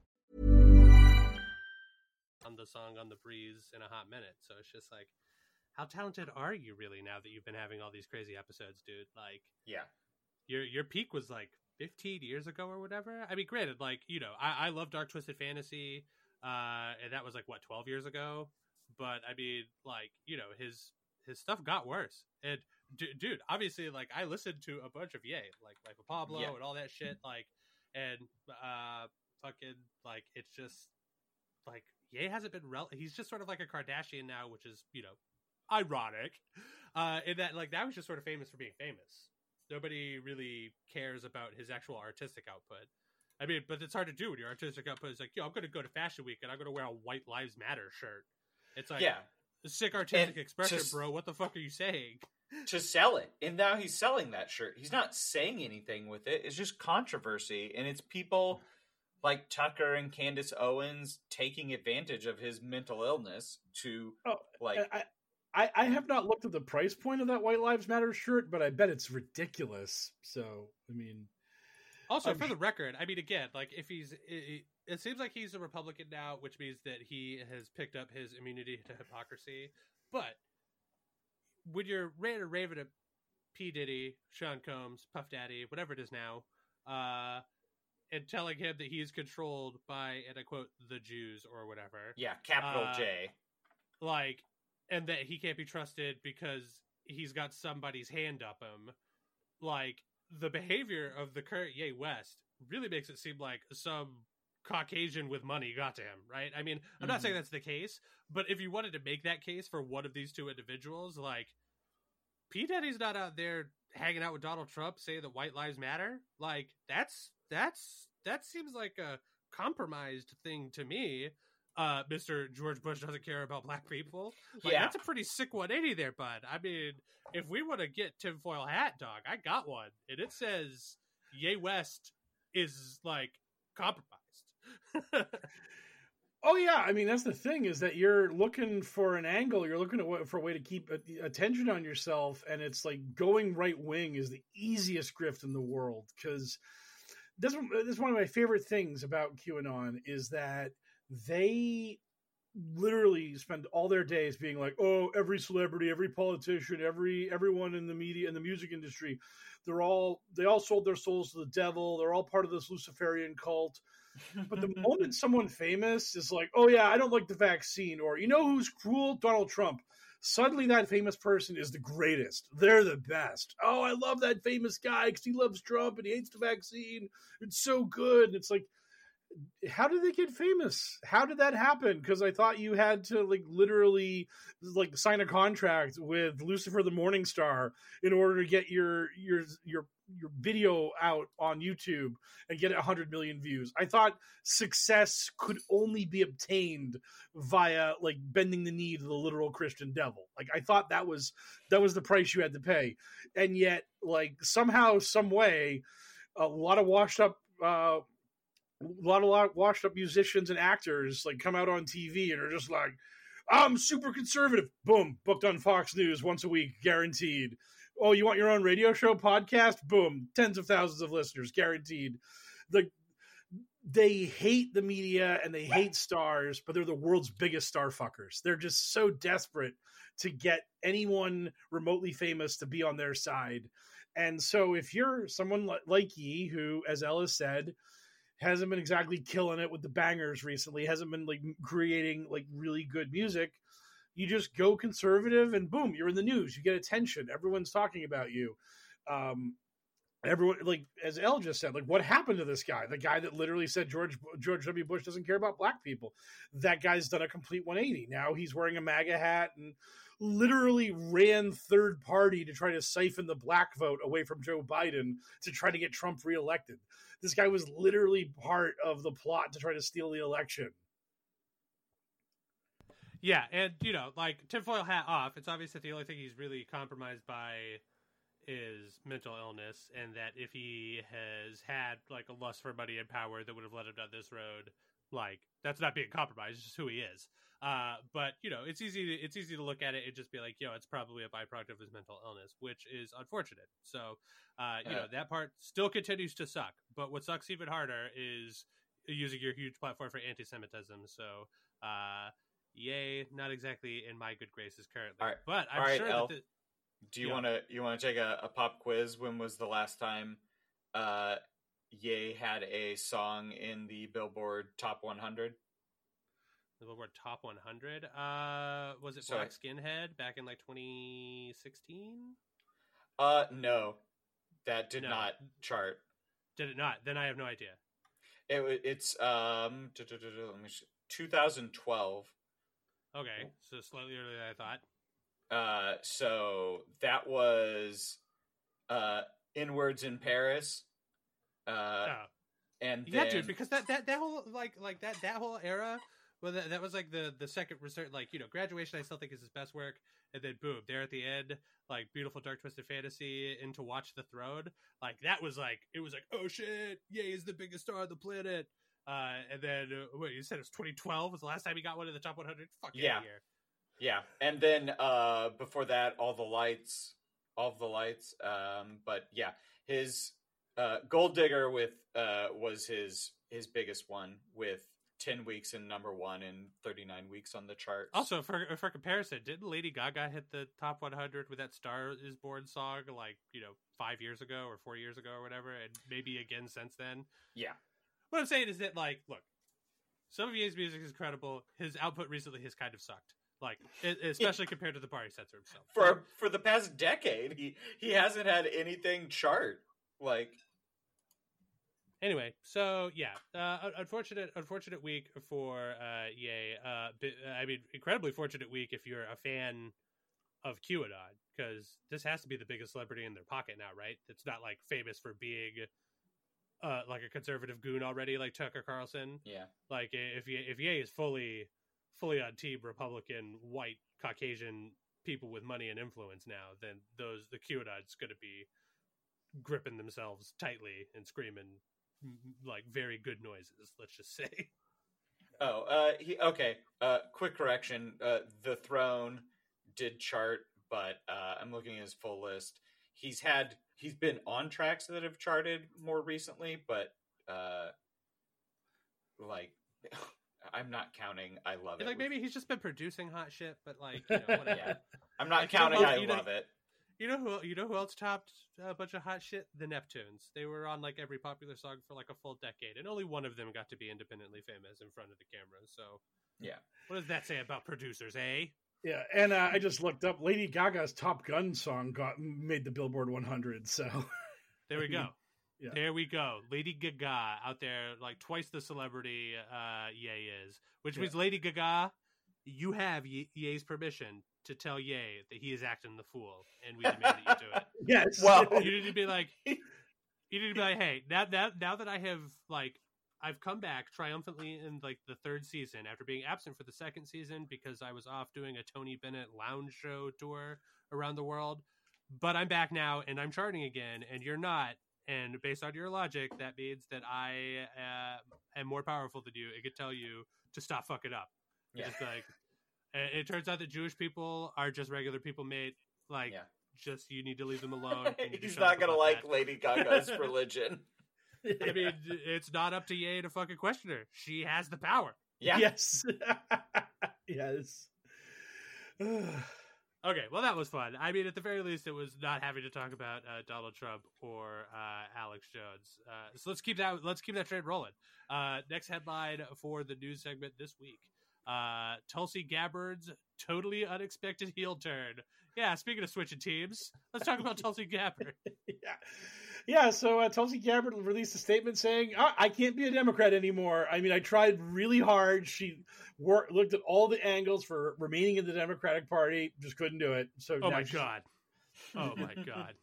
How talented are you really now that you've been having all these crazy episodes, dude? Like, Yeah. your your peak was like 15 years ago or whatever. I mean, granted, like you know, I, I love Dark Twisted Fantasy, uh, and that was like what 12 years ago. But I mean, like you know, his his stuff got worse. And d- dude, obviously, like I listened to a bunch of Yay, like Life of Pablo Yeah. and all that shit, like, and uh, fucking like it's just like Ye hasn't been rel- he's just sort of like a Kardashian now, which is you know ironic. Uh, in that like that was just sort of famous for being famous. Nobody really cares about his actual artistic output. I mean, but it's hard to do when your artistic output is like, yo, I'm going to go to Fashion Week and I'm going to wear a White Lives Matter shirt. It's like, yeah. sick artistic And expression, just- bro. What the fuck are you saying? to sell it. And now he's selling that shirt. He's not saying anything with it. It's just controversy. And it's people like Tucker and Candace Owens taking advantage of his mental illness to Oh, like I, I, I have not looked at the price point of that White Lives Matter shirt, but I bet it's ridiculous. So, I mean, Also, I'm for the record, I mean, again, like if he's, it, it- it seems like he's a Republican now, which means that he has picked up his immunity to hypocrisy. But when you're ranting and raving at P Diddy, Sean Combs, Puff Daddy, whatever it is now, uh, and telling him that he's controlled by, and I quote, the Jews or whatever, yeah, capital Uh, J. like, and that he can't be trusted because he's got somebody's hand up him. Like the behavior of the current Ye West really makes it seem like some Caucasian with money got to him, right? I mean, I'm not mm-hmm. saying that's the case, but if you wanted to make that case for one of these two individuals, like P Daddy's not out there hanging out with Donald Trump saying that white lives matter. Like that's that's that seems like a compromised thing to me. Uh, Mr. George Bush doesn't care about black people. Like, Yeah. that's a pretty sick 180 there, bud. I mean, if we want to get tinfoil hat, dog, I got one, and it says Yay West is like compromised. oh yeah, I mean that's the thing is that you're looking for an angle, you're looking at for a way to keep attention on yourself, and it's like going right wing is the easiest grift in the world because this this is one of my favorite things about QAnon is that they literally spend all their days being like, oh, every celebrity, every politician, every everyone in the media and the music industry, they're all they all sold their souls to the devil. They're all part of this Luciferian cult. But the moment someone famous is like, oh yeah, I don't like the vaccine, or you know who's cruel? Donald Trump. Suddenly, that famous person is the greatest. They're the best. Oh, I love that famous guy because he loves Trump and he hates the vaccine. It's so good. And it's like, how did they get famous? How did that happen? Because I thought you had to like literally like sign a contract with Lucifer the Morning Star in order to get your your your your video out on YouTube and get 100 million views. I thought success could only be obtained via like bending the knee to the literal Christian devil. Like I thought that was that was the price you had to pay. And yet like somehow some way a lot of washed up uh a lot of lot washed up musicians and actors like come out on TV and are just like I'm super conservative. Boom, booked on Fox News once a week, guaranteed. Oh, you want your own radio show podcast? Boom, tens of thousands of listeners, guaranteed. The they hate the media and they hate stars, but they're the world's biggest star fuckers. They're just so desperate to get anyone remotely famous to be on their side. And so if you're someone like Ye, who, as Ellis said, hasn't been exactly killing it with the bangers recently, hasn't been like creating like really good music, You just go conservative, and boom, you're in the news. You get attention. Everyone's talking about you. Um, everyone, like as El just said, like what happened to this guy? The guy that literally said George George W. Bush doesn't care about black people. That guy's done a complete 180. Now he's wearing a MAGA hat and literally ran third party to try to siphon the black vote away from Joe Biden to try to get Trump reelected. This guy was literally part of the plot to try to steal the election. Yeah, and you know, like tinfoil hat off, it's obvious that the only thing he's really compromised by is mental illness, and that if he has had like a lust for money and power that would have led him down this road, like that's not being compromised; it's just who he is. Uh, but you know, it's easy. To, it's easy to look at it and just be like, "Yo, it's probably a byproduct of his mental illness," which is unfortunate. So, uh, you know, that part still continues to suck. But what sucks even harder is using your huge platform for anti-Semitism. So, uh, yay, not exactly in my good graces currently. Right. But I'm All right, sure that. The, Do you want to you want to take a, a pop quiz? When was the last time uh, Ye had a song in the Billboard Top 100? The Billboard Top 100. Uh, was it Sorry. Black Skinhead back in like 2016? Uh, no, that did No. not chart. Did it not? Then I have no idea. It it's um duh, duh, duh, duh, let me sh- 2012. Okay, so slightly earlier than I thought. Uh, so that was uh inwards in Paris. Uh, oh. and Yeah, then, dude, because that, that that whole like like that that whole era, well, that, that was like the the second research, like you know, graduation. I still think is his best work, and then boom, there at the end, like beautiful dark twisted fantasy into Watch the Throne. Like that was like it was like oh shit, yeah, he's the biggest star on the planet. Uh, and then uh, wait, you said it was 2012 was the last time he got one in the top 100. Fuck Yeah. Yeah, and then uh before that, all the lights, all of the lights. Um, but yeah, his uh Gold Digger with uh was his his biggest one with ten weeks in number one and thirty nine weeks on the chart. Also, for for comparison, didn't Lady Gaga hit the top 100 with that "Star Is Born" song like you know five years ago or four years ago or whatever, and maybe again since then? yeah, What I'm saying is that like, look, some of Ye's music is incredible. His output recently has kind of sucked, like especially compared to the party censor himself. for for the past decade, he he hasn't had anything chart like. Anyway, so yeah, uh, unfortunate, unfortunate week for uh, Ye. Uh, I mean, incredibly fortunate week if you're a fan of QAnon, because this has to be the biggest celebrity in their pocket now, right? It's not like famous for being uh, like a conservative goon already, like Tucker Carlson. Yeah, Like if Ye, if Ye is fully fully on team Republican, white, Caucasian people with money and influence now, then those the QAnon's going to be gripping themselves tightly and screaming like very good noises. Let's just say. Oh, uh, he okay. Uh, quick correction. Uh, the throne did chart, but uh, I'm looking at his full list. He's had he's been on tracks that have charted more recently, but uh, like I'm not counting. I love it. like maybe he's just been producing hot shit, but like you know, whatever. Yeah. I'm not Like, you know, counting. I you know- love it. You know who you know who else topped a bunch of hot shit? The Neptunes. They were on like every popular song for like a full decade, and only one of them got to be independently famous in front of the camera. So, Yeah. what does that say about producers, eh? Yeah, and uh, I just looked up Lady Gaga's Top Gun song got made the Billboard 100. So There we go. Yeah. There we go. Lady Gaga out there, like twice the celebrity uh, Ye is, which Yeah. means Lady Gaga, you have Ye- Ye's permission to tell Ye that he is acting the fool, and we demand that you do it. yes, Well- you need to be like you need to be like hey now now now that i have like i've come back triumphantly in like the third season after being absent for the second season because i was off doing a tony bennett lounge show tour around the world but i'm back now and i'm charting again and you're not and based on your logic that means that i uh, am more powerful than you it could tell you to stop fucking up Yeah. just like it, it turns out that jewish people are just regular people mate like Yeah. just you need to leave them alone. You need to He's not gonna like that. Lady Gaga's religion. I mean, it's not up to Ye to fucking question her. She has the power. Yeah. Yes. yes. Okay, well that was fun. I mean, at the very least, it was not having to talk about uh, Donald Trump or uh, Alex Jones. Uh, so let's keep that let's keep that trade rolling. Uh, next headline for the news segment this week: Uh, Tulsi Gabbard's totally unexpected heel turn. Yeah, speaking of switching teams, let's talk about Tulsi Gabbard. yeah. Yeah, so uh, Tulsi Gabbard released a statement saying, I-, "I can't be a Democrat anymore. I mean, I tried really hard. She worked, looked at all the angles for remaining in the Democratic Party, just couldn't do it. So, oh my god, oh my god,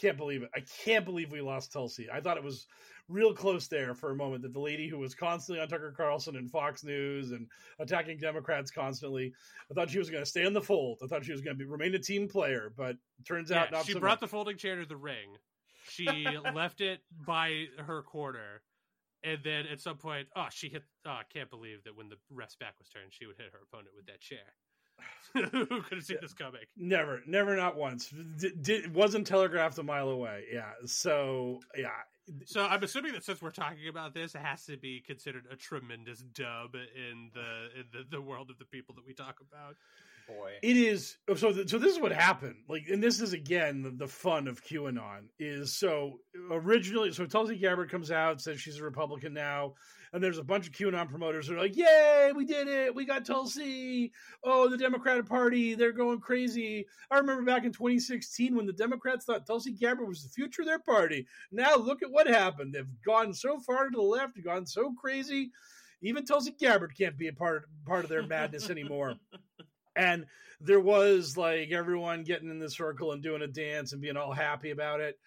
can't believe it. I can't believe we lost Tulsi. I thought it was real close there for a moment that the lady who was constantly on Tucker Carlson and Fox News and attacking Democrats constantly, I thought she was going to stay in the fold. I thought she was going to be remain a team player, but turns yeah, out not she so brought much. the folding chair to the ring. She left it by her corner. And then at some point, oh, she hit. Oh, I can't believe that when the ref's back was turned, she would hit her opponent with that chair. Who could have seen this coming? Never, never, not once. D- did, wasn't telegraphed a mile away. Yeah. So yeah, So I'm assuming that since we're talking about this, it has to be considered a tremendous dub in the in the, the world of the people that we talk about. Boy. It is so. th- So this is what happened. Like, and this is again the, the fun of QAnon is so originally. So Tulsi Gabbard comes out says she's a Republican now, and there's a bunch of QAnon promoters who are like, "Yay, we did it! We got Tulsi! Oh, the Democratic Party, they're going crazy." I remember back in 2016 when the Democrats thought Tulsi Gabbard was the future of their party. Now look at what happened. They've gone so far to the left, gone so crazy. Even Tulsi Gabbard can't be a part part of their madness anymore and there was like everyone getting in the circle and doing a dance and being all happy about it.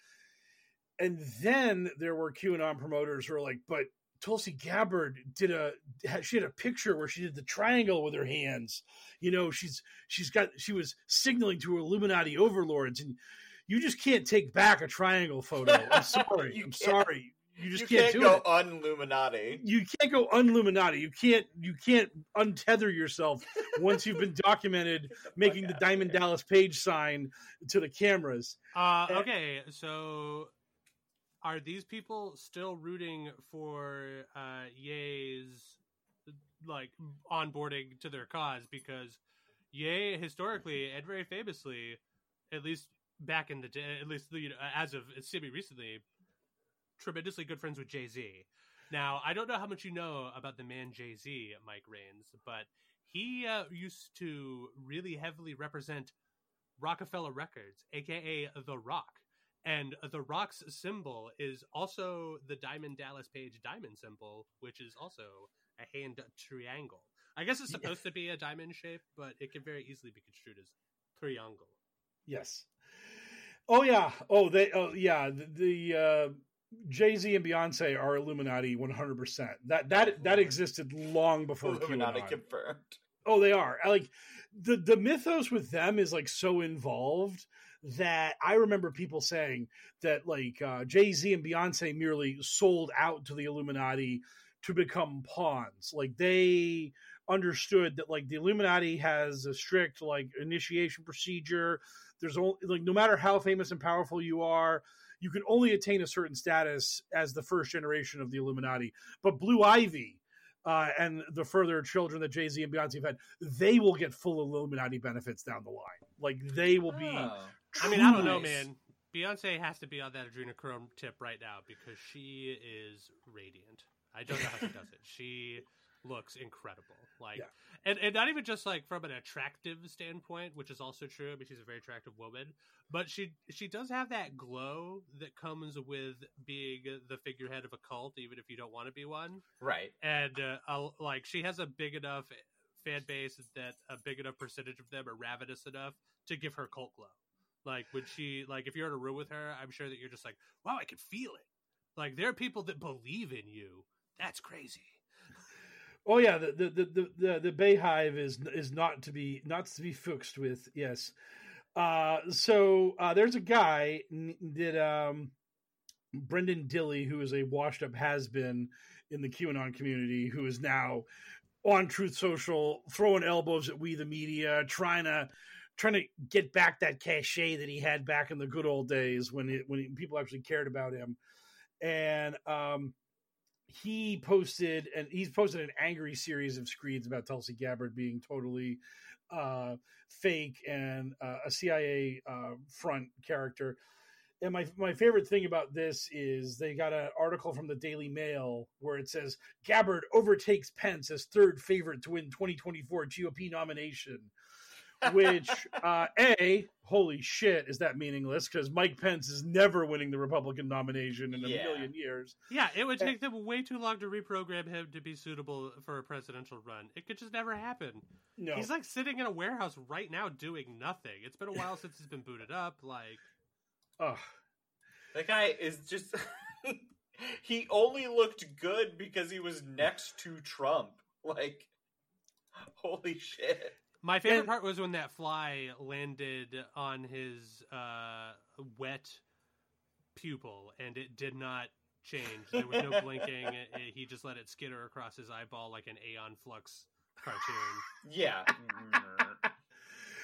And then there were QAnon promoters who were like, but Tulsi Gabbard did a she had a picture where she did the triangle with her hands. You know, she's she's got she was signaling to her Illuminati overlords, and you just can't take back a triangle photo. I'm sorry. You I'm can't- sorry. You just you can't, can't do go it unluminati. you can't go unluminati. You can't you can't untether yourself once you've been documented making the Diamond Dallas Page sign to the cameras. Uh, okay, so are these people still rooting for uh, Ye's like onboarding to their cause? Because Ye historically and very famously, at least back in the day, at least you know, as of semi recently, tremendously good friends with Jay Z. Now, I don't know how much you know about the man Jay Z, Mike Rains, but he uh, used to really heavily represent Roc-A-Fella Records, aka The Roc. And The Roc's symbol is also the Diamond Dallas Page diamond symbol, which is also a hand triangle. I guess it's supposed to be a diamond shape, but it can very easily be construed as triangle. Yes. Oh yeah. Oh they. Oh yeah. The, the uh, Jay Z and Beyonce are Illuminati one hundred percent. That that that existed long before Illuminati QAnon. confirmed. Oh, they are. I Like the the mythos with them is like so involved that I remember people saying that like uh, Jay Z and Beyonce merely sold out to the Illuminati to become pawns. Like they understood that like the Illuminati has a strict like initiation procedure. There's only like no matter how famous and powerful you are, you can only attain a certain status as the first generation of the Illuminati. But Blue Ivy uh, and the further children that Jay Z and Beyonce have had, they will get full Illuminati benefits down the line. Like they will be. Oh. I mean, I don't know, man. Beyonce has to be on that adrenochrome tip right now because she is radiant. I don't know how she does it. She looks incredible. Like, Yeah. and, and not even just like from an attractive standpoint, which is also true. I mean, she's a very attractive woman, but she she does have that glow that comes with being the figurehead of a cult, even if you don't want to be one. Right. And uh, like, she has a big enough fan base that a big enough percentage of them are ravenous enough to give her cult glow. Like when she like if you're in a room with her, I'm sure that you're just like, wow, I can feel it. Like there are people that believe in you. That's crazy. Oh yeah, the the the the, the, Beyhive is is not to be not to be fuxed with. Yes. Uh, so uh, there's a guy that um, Brendan Dilley, who is a washed up has been in the QAnon community, who is now on Truth Social, throwing elbows at we the media, trying to trying to get back that cachet that he had back in the good old days when it, when people actually cared about him, and um, he posted and he's posted an angry series of screeds about Tulsi Gabbard being totally uh, fake and uh, a CIA uh, front character. and my my favorite thing about this is they got an article from the Daily Mail where it says Gabbard overtakes Pence as third favorite to win 2024 GOP nomination. Which uh, a holy shit is that meaningless because Mike Pence is never winning the Republican nomination in a Yeah. million years. Yeah, it would take them way too long to reprogram him to be suitable for a presidential run. It could just never happen. No, He's like sitting in a warehouse right now doing nothing. It's been a while since he's been booted up. Like, Ugh. That guy is just. he only looked good because he was next to Trump. Like, holy shit. My favorite And- part was when that fly landed on his uh, wet pupil and it did not change. There was no blinking. It- it- he just let it skitter across his eyeball like an Aeon Flux cartoon. Yeah.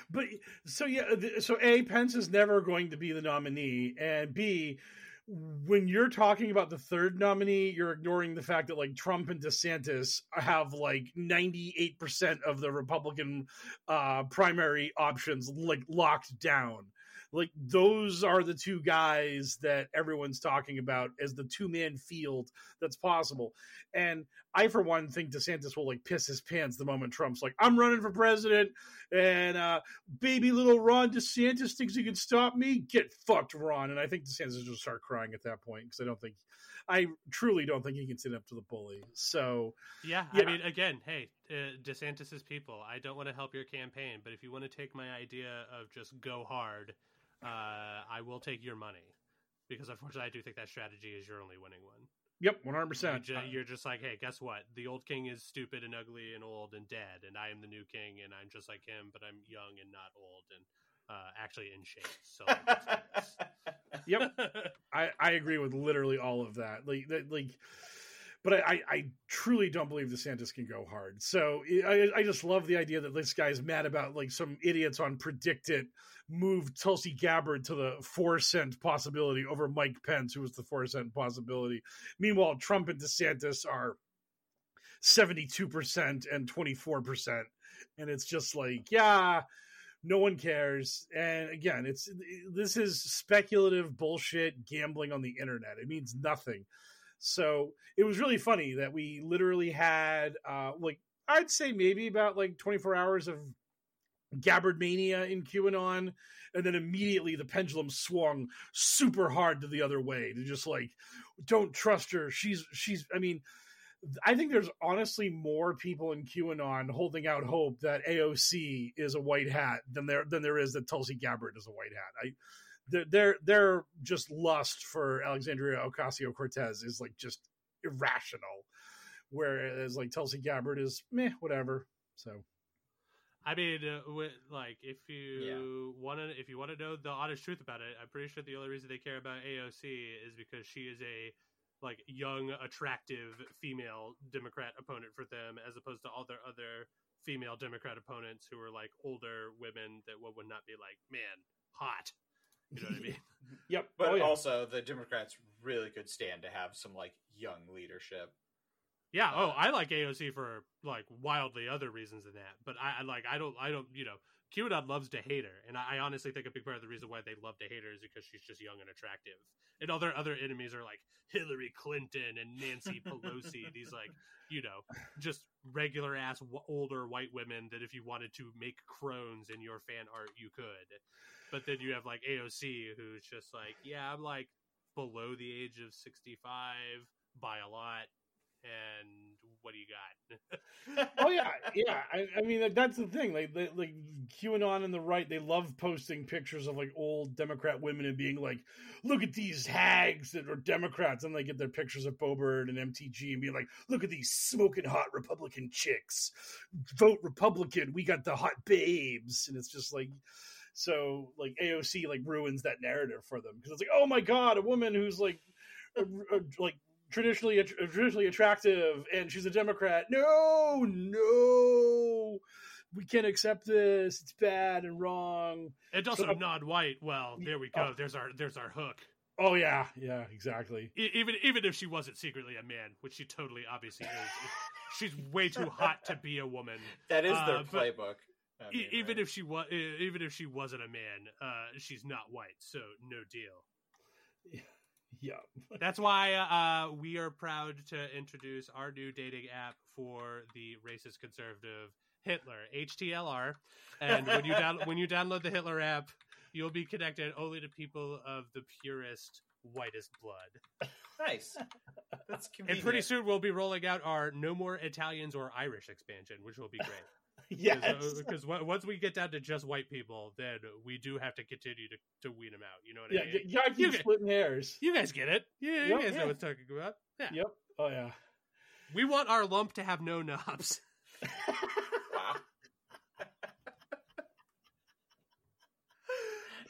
But so yeah, so A Pence is never going to be the nominee, and B, when you're talking about the third nominee, you're ignoring the fact that like Trump and DeSantis have like 98 percent of the Republican uh, primary options like locked down. Like those are the two guys that everyone's talking about as the two man field that's possible. And I, for one, think DeSantis will like piss his pants the moment Trump's like, "I'm running for president," and uh, baby little Ron DeSantis thinks he can stop me. Get fucked, Ron. And I think DeSantis will start crying at that point because I don't think, I truly don't think he can sit up to the bully. So Yeah, Yeah. I mean, again, hey, uh, DeSantis's people. I don't want to help your campaign, but if you want to take my idea of just go hard, uh, I will take your money because unfortunately, I do think that strategy is your only winning one. yep, one hundred percent. you're just like, hey, guess what? The old king is stupid and ugly and old and dead, and I am the new king, and I'm just like him, but I'm young and not old and uh, actually in shape. So like, let's do this. Yep. I, I agree with literally all of that. Like that, like, but I, I, truly don't believe DeSantis can go hard. So I, I just love the idea that this guy's mad about like some idiots on Predictit moved Tulsi Gabbard to the four cent possibility over Mike Pence, who was the four cent possibility. Meanwhile, Trump and DeSantis are seventy two percent and twenty four percent, and it's just like, yeah no one cares and again it's this is speculative bullshit gambling on the internet it means nothing so it was really funny that we literally had uh like i'd say maybe about like 24 hours of gabbard mania in qanon and then immediately the pendulum swung super hard to the other way to just like don't trust her she's she's i mean I think there's honestly more people in QAnon holding out hope that AOC is a white hat than there than there is that Tulsi Gabbard is a white hat. I their their their just lust for Alexandria Ocasio Cortez is like just irrational, whereas like Tulsi Gabbard is meh whatever. So I mean, uh, wi- like if you want to, if you want to know the honest truth about it, I'm pretty sure the only reason they care about AOC is because she is a like young, attractive female Democrat opponent for them, as opposed to all their other female Democrat opponents who are like older women that would would not be like, man, hot. You know what I mean? yep, But Oh, yeah. also, the Democrats really could stand to have some like young leadership. Yeah. Oh, uh, I like AOC for like wildly other reasons than that. But I, I like I don't I don't you know QAnon loves to hate her, and I, I honestly think a big part of the reason why they love to hate her is because she's just young and attractive. And all their other enemies are like Hillary Clinton and Nancy Pelosi. these like you know just regular ass w- older white women that if you wanted to make crones in your fan art, you could. But then you have like AOC, who's just like, yeah, I'm like below the age of 65 by a lot and what do you got? oh yeah, yeah. I, I mean, that's the thing. Like, they, like QAnon and the right, they love posting pictures of like old Democrat women and being like, "Look at these hags that are Democrats," and they get their pictures of Boebert and MTG and being like, "Look at these smoking hot Republican chicks. Vote Republican. We got the hot babes." And it's just like. So like AOC like ruins that narrative for them because it's like oh my god a woman who's like a, a- like traditionally traditionally attractive and she's a democrat no no we can't accept this it's bad and wrong and also So- non-white. Well, there we go. There's our there's our hook. oh yeah yeah exactly E- even even if she wasn't secretly a man, which she totally obviously is, she's way too hot to be a woman. That is their Uh, but playbook. I mean, even right? if she was even if she wasn't a man, uh, she's not white, so no deal. Yeah. That's why uh, we are proud to introduce our new dating app for the racist conservative Hitler, HTLR. And when you down- when you download the Hitler app, you'll be connected only to people of the purest, whitest blood. Nice. That's convenient. And pretty soon we'll be rolling out our No More Italians or Irish expansion, which will be great. yes. Because once we get down to just white people, then we do have to continue to, to wean them out. You know what Yeah, I mean? yeah, I keep You splitting hairs. You guys get it. Yeah, you Yep. guys know what I'm talking about. Yeah. Yep. Oh yeah. We want our lump to have no knobs. Wow.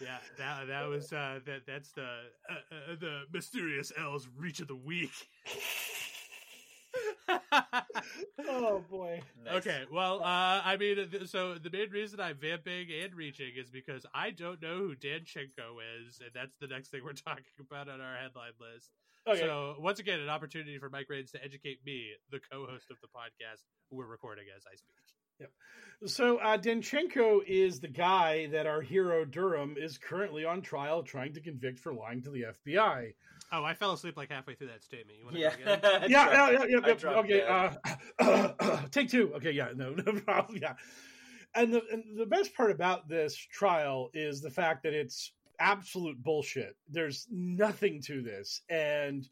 Yeah, that that was uh that that's the uh, uh, the mysterious L's reach of the week. Oh boy. Nice. Okay, well, uh, I mean, th- so the main reason I'm vamping and reaching is because I don't know who Danchenko is, and that's the next thing we're talking about on our headline list. Okay. So, once again, an opportunity for Mike Rains to educate me, the co-host of the podcast. We're recording as I speak. So uh, Danchenko is the guy that our hero Durham is currently on trial trying to convict for lying to the FBI. Oh, I fell asleep like halfway through that statement. You want to Yeah. go again? Yeah, yeah, yeah, yeah, yeah, Okay, uh, take two. Okay, yeah, no, no problem. Yeah, and the and the best part about this trial is the fact that it's absolute bullshit. There's nothing to this, and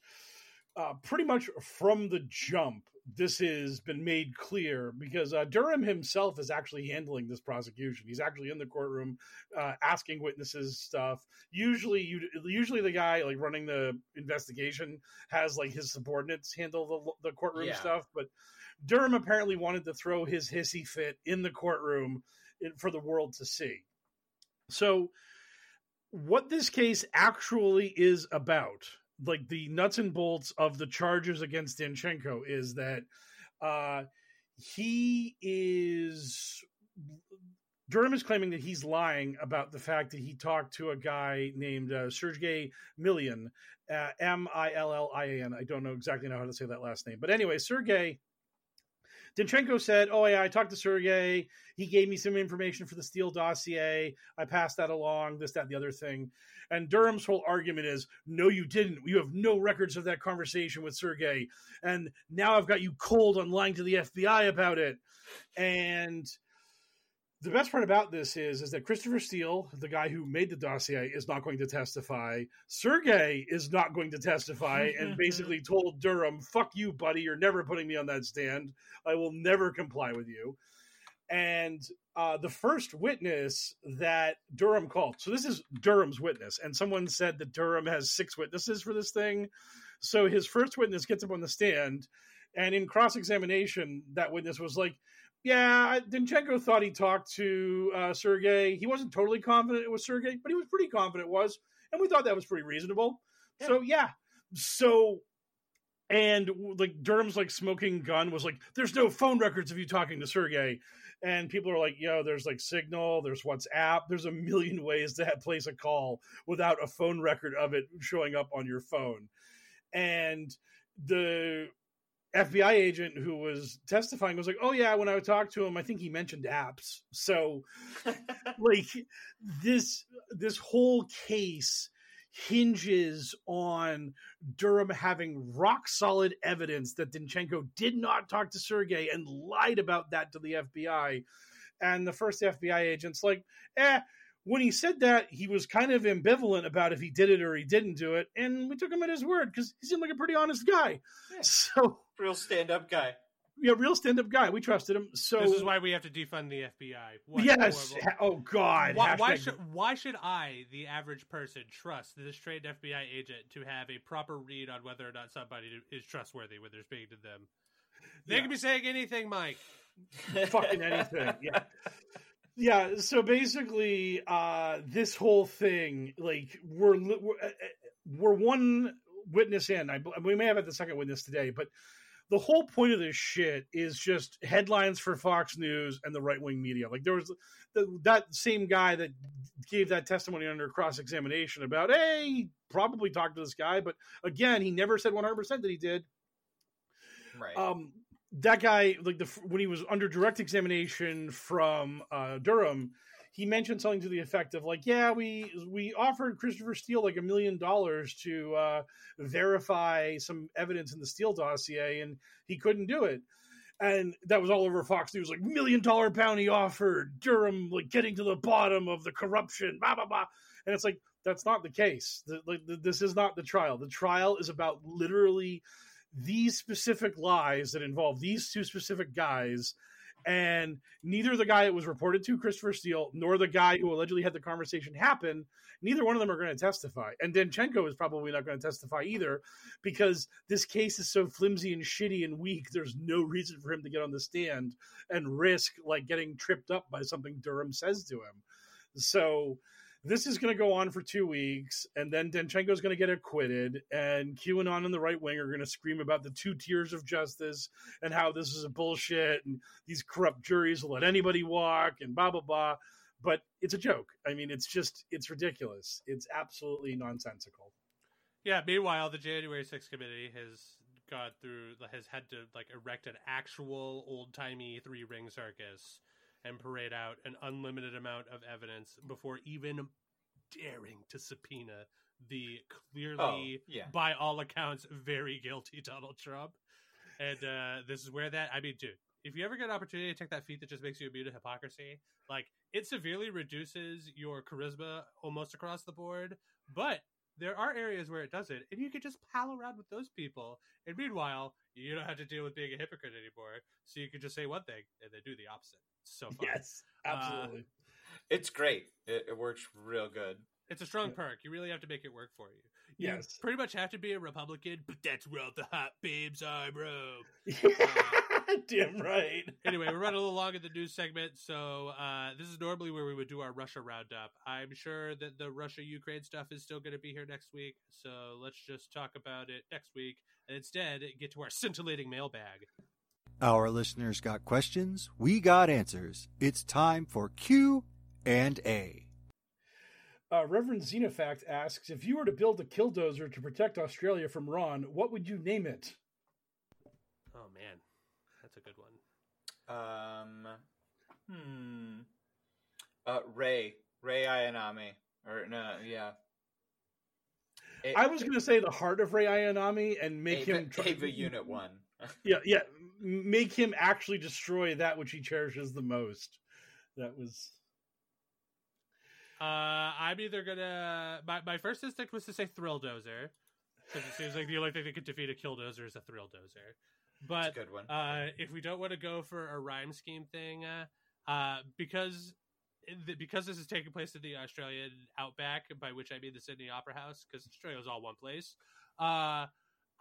uh, pretty much from the jump, this has been made clear because uh, Durham himself is actually handling this prosecution. He's actually in the courtroom, uh, asking witnesses stuff. Usually, you usually the guy like running the investigation has like his subordinates handle the the courtroom Yeah. stuff, but Durham apparently wanted to throw his hissy fit in the courtroom for the world to see. So, what this case actually is about, like the nuts and bolts of the charges against Danchenko, is that uh, he is. Durham is claiming that he's lying about the fact that he talked to a guy named uh, Sergei Millian, uh, M I L L I A N. I don't know exactly know how to say that last name, but anyway, Sergei Danchenko said, "Oh yeah, I talked to Sergey. He gave me some information for the Steele dossier. I passed that along. This, that, the other thing." And Durham's whole argument is, "No, you didn't. You have no records of that conversation with Sergey, and now I've got you cold on lying to the FBI about it." And the best part about this is is that Christopher Steele, the guy who made the dossier, is not going to testify. Sergey is not going to testify, and basically told Durham, "Fuck you, buddy. You're never putting me on that stand. I will never comply with you." And uh, the first witness that Durham called, so this is Durham's witness, and someone said that Durham has six witnesses for this thing. So his first witness gets up on the stand, and in cross examination, that witness was like, yeah, Danchenko thought he talked to uh, Sergey. He wasn't totally confident it was Sergey, but he was pretty confident it was, and we thought that was pretty reasonable. So yeah, so and like Durham's like smoking gun was like, there's no phone records of you talking to Sergey, and people are like, yo, there's like Signal, there's WhatsApp, there's a million ways to have, place a call without a phone record of it showing up on your phone, and the FBI agent who was testifying was like, "Oh yeah, when I talked to him, I think he mentioned apps." So, like this this whole case hinges on Durham having rock solid evidence that Danchenko did not talk to Sergey and lied about that to the FBI. And the first FBI agent's like, "Eh." When he said that, he was kind of ambivalent about if he did it or he didn't do it, and we took him at his word because he seemed like a pretty honest guy. Yeah. So, Real stand up guy. yeah, real stand up guy. We trusted him. So this is why we have to defund the FBI. What yes. horrible- Oh God. Why, why should why should I, the average person, trust this trained FBI agent to have a proper read on whether or not somebody is trustworthy when they're speaking to them? They Yeah. can be saying anything, Mike. fucking anything. Yeah. Yeah, so basically, uh, this whole thing, like, we're we're, uh, uh, we're one witness in. I, we may have had the second witness today, but the whole point of this shit is just headlines for Fox News and the right wing media. Like, there was the, that same guy that gave that testimony under cross examination about, hey, he probably talked to this guy, but again, he never said 100% that he did. Right. um that guy like the when he was under direct examination from uh durham he mentioned something to the effect of like, yeah, we we offered Christopher Steele like a million dollars to uh, verify some evidence in the Steele dossier, and he couldn't do it. And that was all over Fox News, like million dollar bounty offered, Durham like getting to the bottom of the corruption, blah blah blah. And it's like that's not the case. The, the, this is not the trial. The trial is about literally these specific lies that involve these two specific guys and neither the guy that was reported to Christopher Steele nor the guy who allegedly had the conversation happen, neither one of them are going to testify. And Danchenko is probably not going to testify either because this case is so flimsy and shitty and weak. There's no reason for him to get on the stand and risk like getting tripped up by something Durham says to him. So this is going to go on for two weeks, and then Danchenko is going to get acquitted, and QAnon and the right wing are going to scream about the two tiers of justice and how this is a bullshit, and these corrupt juries will let anybody walk, and blah blah blah. But it's a joke. I mean, it's just it's ridiculous. It's absolutely nonsensical. Yeah. Meanwhile, the January 6th committee has gone through, has had to like erect an actual old timey three ring circus and parade out an unlimited amount of evidence before even daring to subpoena the clearly, Oh, yeah. by all accounts, very guilty Donald Trump. And uh, this is where that, I mean, dude, if you ever get an opportunity to take that feat that just makes you immune to hypocrisy, like it severely reduces your charisma almost across the board. But there are areas where it doesn't, and you can just pal around with those people. And meanwhile, you don't have to deal with being a hypocrite anymore. So you can just say one thing and then do the opposite. It's so fun. Yes, absolutely. It's great. It, it works real good. It's a strong perk. You really have to make it work for you. You Yes. pretty much have to be a Republican, but that's where all the hot babes are, bro. Damn right. anyway, we're running a little long in the news segment, so uh, this is normally where we would do our Russia roundup. I'm sure that the Russia Ukraine stuff is still going to be here next week, so let's just talk about it next week, and instead get to our scintillating mailbag. Our listeners got questions, we got answers. It's time for Q and A. Uh, Reverend Xenofact asks if you were to build a killdozer to protect Australia from Ron, what would you name it? Oh man, that's a good one. Um, hmm. Uh, Ray, Rei Ayanami, or no, yeah. A- I was going to say the heart of Rei Ayanami and make Ava, him try- Eva Unit One. Yeah, yeah, make him actually destroy that which he cherishes the most. That was Uh, I'm either gonna. My, my first instinct was to say Thrill Dozer because it seems like the only thing that could defeat a Killdozer is a Thrill Dozer. But a good one. uh, if we don't want to go for a rhyme scheme thing, uh, uh, because th- because this is taking place in the Australian outback, by which I mean the Sydney Opera House, because Australia is all one place. Uh,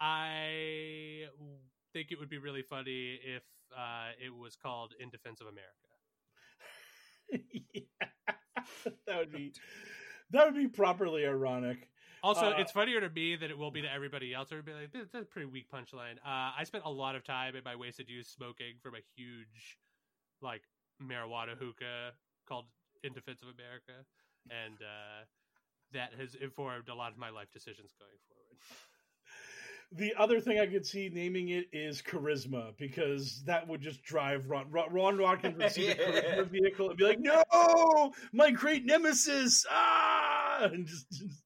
I think it would be really funny if uh, it was called In Defense of America. yeah, that would be that would be properly ironic. Also, Uh, it's funnier to me than it will be to everybody else. It would be like, that's a pretty weak punchline. Uh, I spent a lot of time in my wasted youth smoking from a huge, like, marijuana hookah called In Defense of America. And uh, that has informed a lot of my life decisions going forward. The other thing I could see naming it is charisma because that would just drive Ron. Ron, Ron Watkins would see the charisma vehicle and be like, "No, my great nemesis!" Ah, and just, just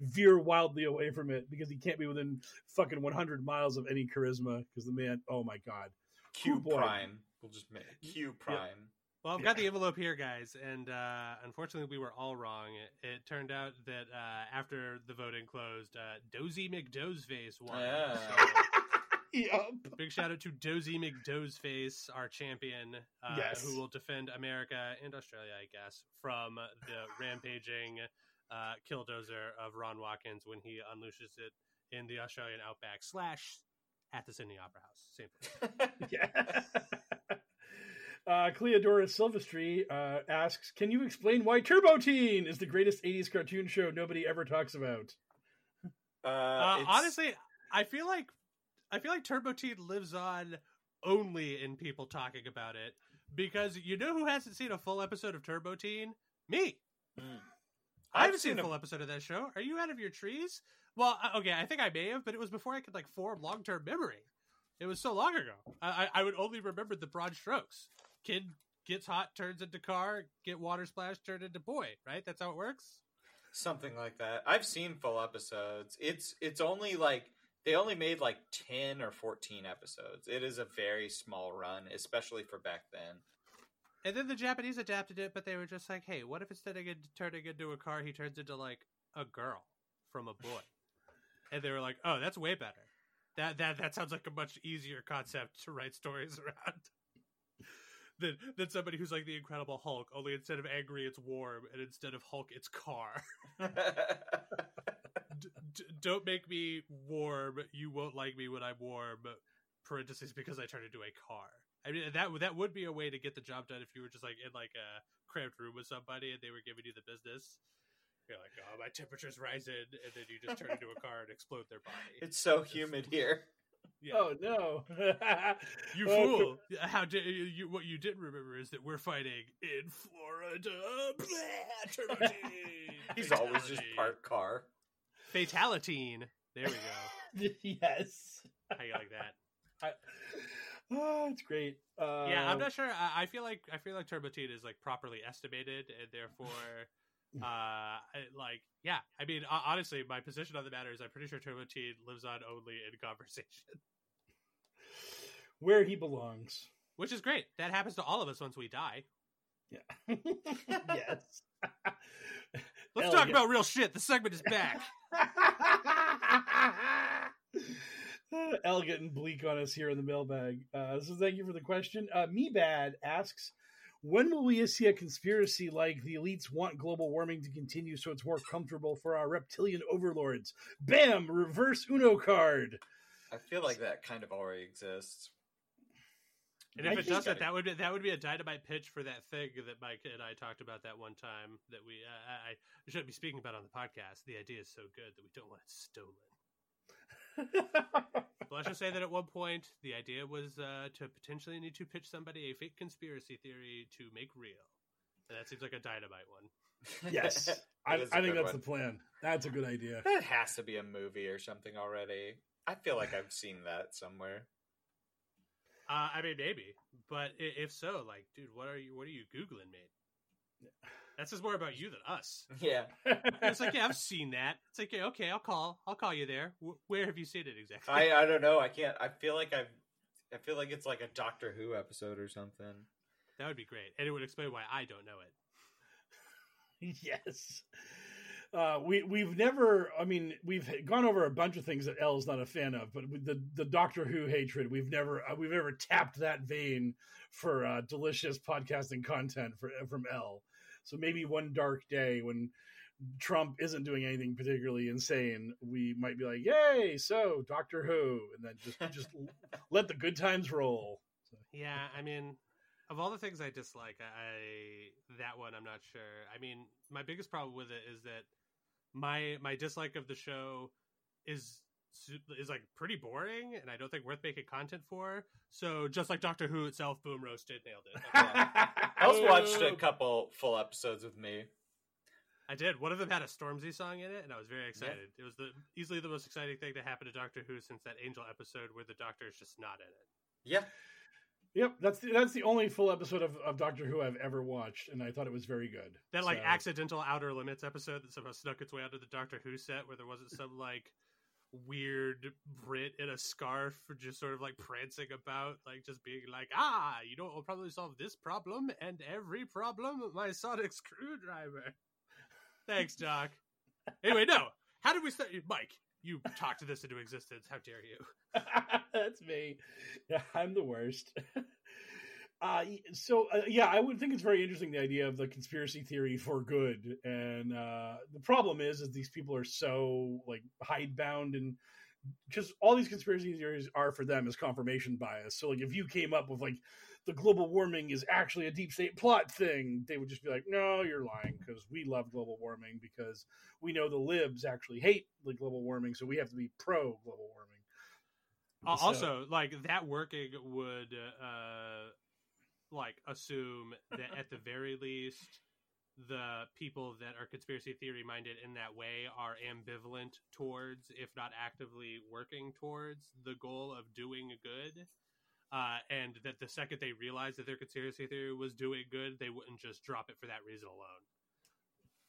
veer wildly away from it because he can't be within fucking 100 miles of any charisma because the man. Oh my god, Q Oh. Prime. We'll just make Q Prime. Well, I've got the envelope here, guys, and uh, unfortunately, we were all wrong. It, it turned out that uh, after the voting closed, uh, Dozy McDozeface won. Ah. So- Yup. Big shout out to Dozy McDozeface, our champion, uh, Yes. who will defend America and Australia, I guess, from the rampaging uh, killdozer of Ron Watkins when he unleashes it in the Australian outback slash at the Sydney Opera House. Same place. yeah. Uh, Cleodora Silvestri uh, asks, "Can you explain why Turbo Teen is the greatest '80s cartoon show nobody ever talks about?" Uh, Uh, honestly, I feel like I feel like Turbo Teen lives on only in people talking about it because you know who hasn't seen a full episode of Turbo Teen? Me. Mm. I I've haven't seen seen a a- full episode of that show. Are you out of your trees? Well, uh, okay, I think I may have, but it was before I could like form long term memory. It was so long ago. I, I I would only remember the broad strokes. Kid gets hot, turns into car, get water splash, turned into boy, right? That's how it works. Something like that. I've seen full episodes. It's it's only like they only made like 10 or 14 episodes. It is a very small run, especially for back then. And then the Japanese adapted it, but they were just like, "Hey, what if instead of turning into a car, he turns into like a girl from a boy?" and they were like, "Oh, that's way better. That that that sounds like a much easier concept to write stories around." Than, than somebody who's like the Incredible Hulk, only instead of angry, it's warm, and instead of Hulk, it's car. D- d- don't make me warm. You won't like me when I'm warm. Parentheses because I turn into a car. I mean that that would be a way to get the job done if you were just like in like a cramped room with somebody and they were giving you the business. You're like, oh, my temperature's rising, and then you just turn into a car and explode their body. it's so humid here. Yeah. Oh no! You Oh, fool! How did you, you? What you didn't remember is that we're fighting in Florida. Blah, He's always just fatality. part car. Fatalitine. There we go. yes. How you like that? I, oh, it's great. Uh, yeah, I'm not sure. I, I feel like I feel like Turbo Teen is like properly estimated, and therefore, uh, I- like yeah. I mean, honestly, my position on the matter is I'm pretty sure Turbo Teen lives on only in conversation, where he belongs. which is great. That happens to all of us once we die. Yeah. yes. Let's Hell talk yeah. about real shit. The segment is back. El getting bleak on us here in the mailbag. Uh, so thank you for the question. Uh, Me Bad asks, when will we see a conspiracy like the elites want global warming to continue so it's more comfortable for our reptilian overlords? Bam! Reverse Uno card. I feel like that kind of already exists. And if I it doesn't, I- that would be that would be a dynamite pitch for that thing that Mike and I talked about that one time that we uh, I, I shouldn't be speaking about on the podcast. The idea is so good that we don't want it stolen. But let's just say that at one point the idea was uh, to potentially need to pitch somebody a fake conspiracy theory to make real, and that seems like a dynamite one. yes. That I, is a I think that's one. the plan. That's a good idea. That has to be a movie or something already. I feel like I've seen that somewhere. Uh, I mean, maybe, but if so, like, dude, what are you what are you googling, mate? That says more about you than us. Yeah. It's like, yeah, I've seen that. It's like, yeah, okay, I'll call, I'll call you there. Wh- where have you seen it exactly? I I don't know. I can't. I feel like I've. I feel like it's like a Doctor Who episode or something. That would be great, and it would explain why I don't know it. yes. Uh, we we've never. I mean, we've gone over a bunch of things that L's not a fan of, but the the Doctor Who hatred, we've never uh, we've ever tapped that vein for uh, delicious podcasting content for from L. So maybe one dark day when Trump isn't doing anything particularly insane, we might be like, "Yay!" So Doctor Who, and then just just let the good times roll. So, Yeah, I mean, of all the things I dislike, I, that one I'm not sure. I mean, my biggest problem with it is that my my dislike of the show is is like pretty boring, and I don't think worth making content for. So just like Doctor Who itself, boom roasted, nailed it. I also watched a couple full episodes with me. I did. One of them had a Stormzy song in it, and I was very excited. It was the easily the most exciting thing to happen to Doctor Who since that Angel episode where the Doctor is just not in it. Yeah. Yep, that's the, that's the only full episode of, of Doctor Who I've ever watched, and I thought it was very good. That like So- accidental Outer Limits episode that somehow snuck its way onto the Doctor Who set, where there wasn't some like weird Brit in a scarf just sort of like prancing about, like just being like, ah, you know, I'll probably solve this problem and every problem with my sonic screwdriver. Thanks, Doc. Anyway, no. How did we start? Mike, you talked this into existence. How dare you? That's me. Yeah, I'm the worst. Uh, so uh, yeah, I would think it's very interesting the idea of the conspiracy theory for good, and uh, the problem is, is these people are so like hidebound and because all these conspiracy theories are for them is confirmation bias. So like, if you came up with like the global warming is actually a deep state plot thing, they would just be like, no, you're lying because we love global warming because we know the libs actually hate the global warming, so we have to be pro global warming. Uh, So- also, like that working would uh like assume that at the very least the people that are conspiracy theory minded in that way are ambivalent towards if not actively working towards the goal of doing good uh, and that the second they realized that their conspiracy theory was doing good, they wouldn't just drop it for that reason alone.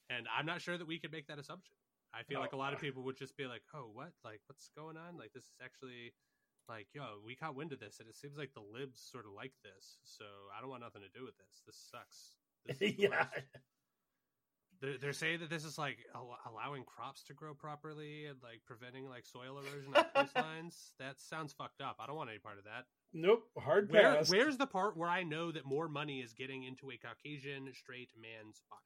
And I'm not sure that we could make that assumption. I feel like a lot of people would just be like, "Oh, what? Like, what's going on? Like, this is actually." Like, yo, we caught wind of this, and it seems like the libs sort of like this. So I don't want nothing to do with this. This sucks. This yeah. They're, they're saying that this is like al- allowing crops to grow properly and like preventing like soil erosion on coastlines. That sounds fucked up. I don't want any part of that. Nope. Hard Where, pass. where's the part where I know that more money is getting into a Caucasian straight man's pocket?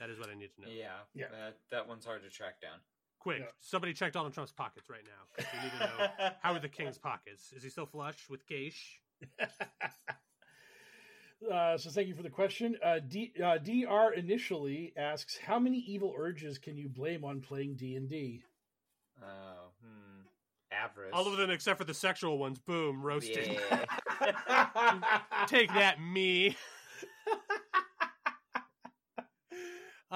That is what I need to know. Yeah, Yeah. That, that one's hard to track down. Quick, Yeah. somebody check Donald Trump's pockets right now. We need to know how are the king's pockets? Is he still flush with geish? Uh, so thank you for the question. Uh, D, uh, Dr initially asks, "How many evil urges can you blame on playing D and D?" Oh, hmm. Average. All of them except for the sexual ones. Boom, roasted. Yeah. Take that, me.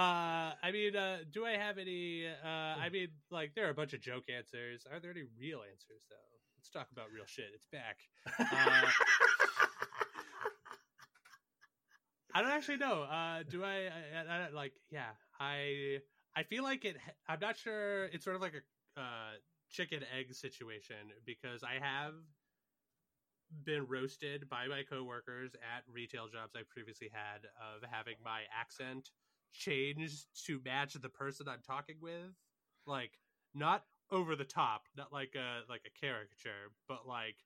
Uh, I mean, uh, do I have any? Uh, I mean, like, there are a bunch of joke answers. Are there any real answers, though? Let's talk about real shit. It's back. Uh, I don't actually know. Uh, do I, I, I? Like, yeah, I. I feel like it. I'm not sure. It's sort of like a uh, chicken egg situation because I have been roasted by my coworkers at retail jobs I previously had of having my accent changed to match the person I'm talking with, like not over the top, not like a like a caricature, but like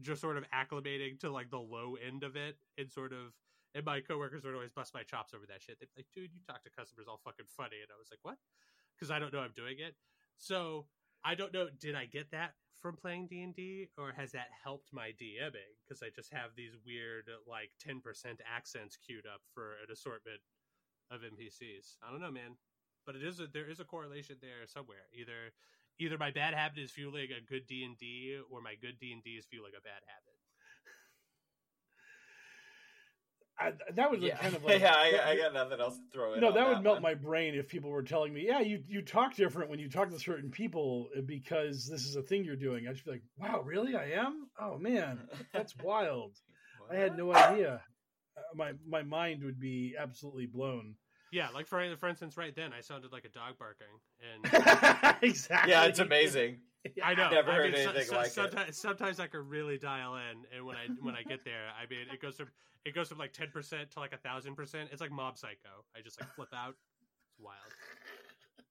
just sort of acclimating to like the low end of it and sort of and my coworkers would always bust my chops over that shit. They'd be like, dude, you talk to customers all fucking funny. And I was like, what? Because I don't know I'm doing it. So I don't know. Did I get that from playing D and D, or has that helped my DMing? Because I just have these weird like ten percent accents queued up for an assortment of NPCs. I don't know, man. But it is a, there is a correlation there somewhere. Either either my bad habit is fueling a good D and D, or my good D and D is fueling a bad habit. I, that would like, yeah, kind of like yeah. I, I got nothing else to throw in. no, on that would melt one. my brain if people were telling me, "Yeah, you you talk different when you talk to certain people because this is a thing you're doing." I'd just be like, "Wow, really? I am? Oh man, that's wild! I had no idea." Uh, my my mind would be absolutely blown. Yeah, like for for instance, right then I sounded like a dog barking, and exactly. Yeah, it's amazing. I know. Never I heard mean, anything so- like it. sometimes, Sometimes I can really dial in, and when I when I get there, I mean, it goes from it goes from like ten percent to like a thousand percent. It's like Mob Psycho. I just like flip out. It's wild.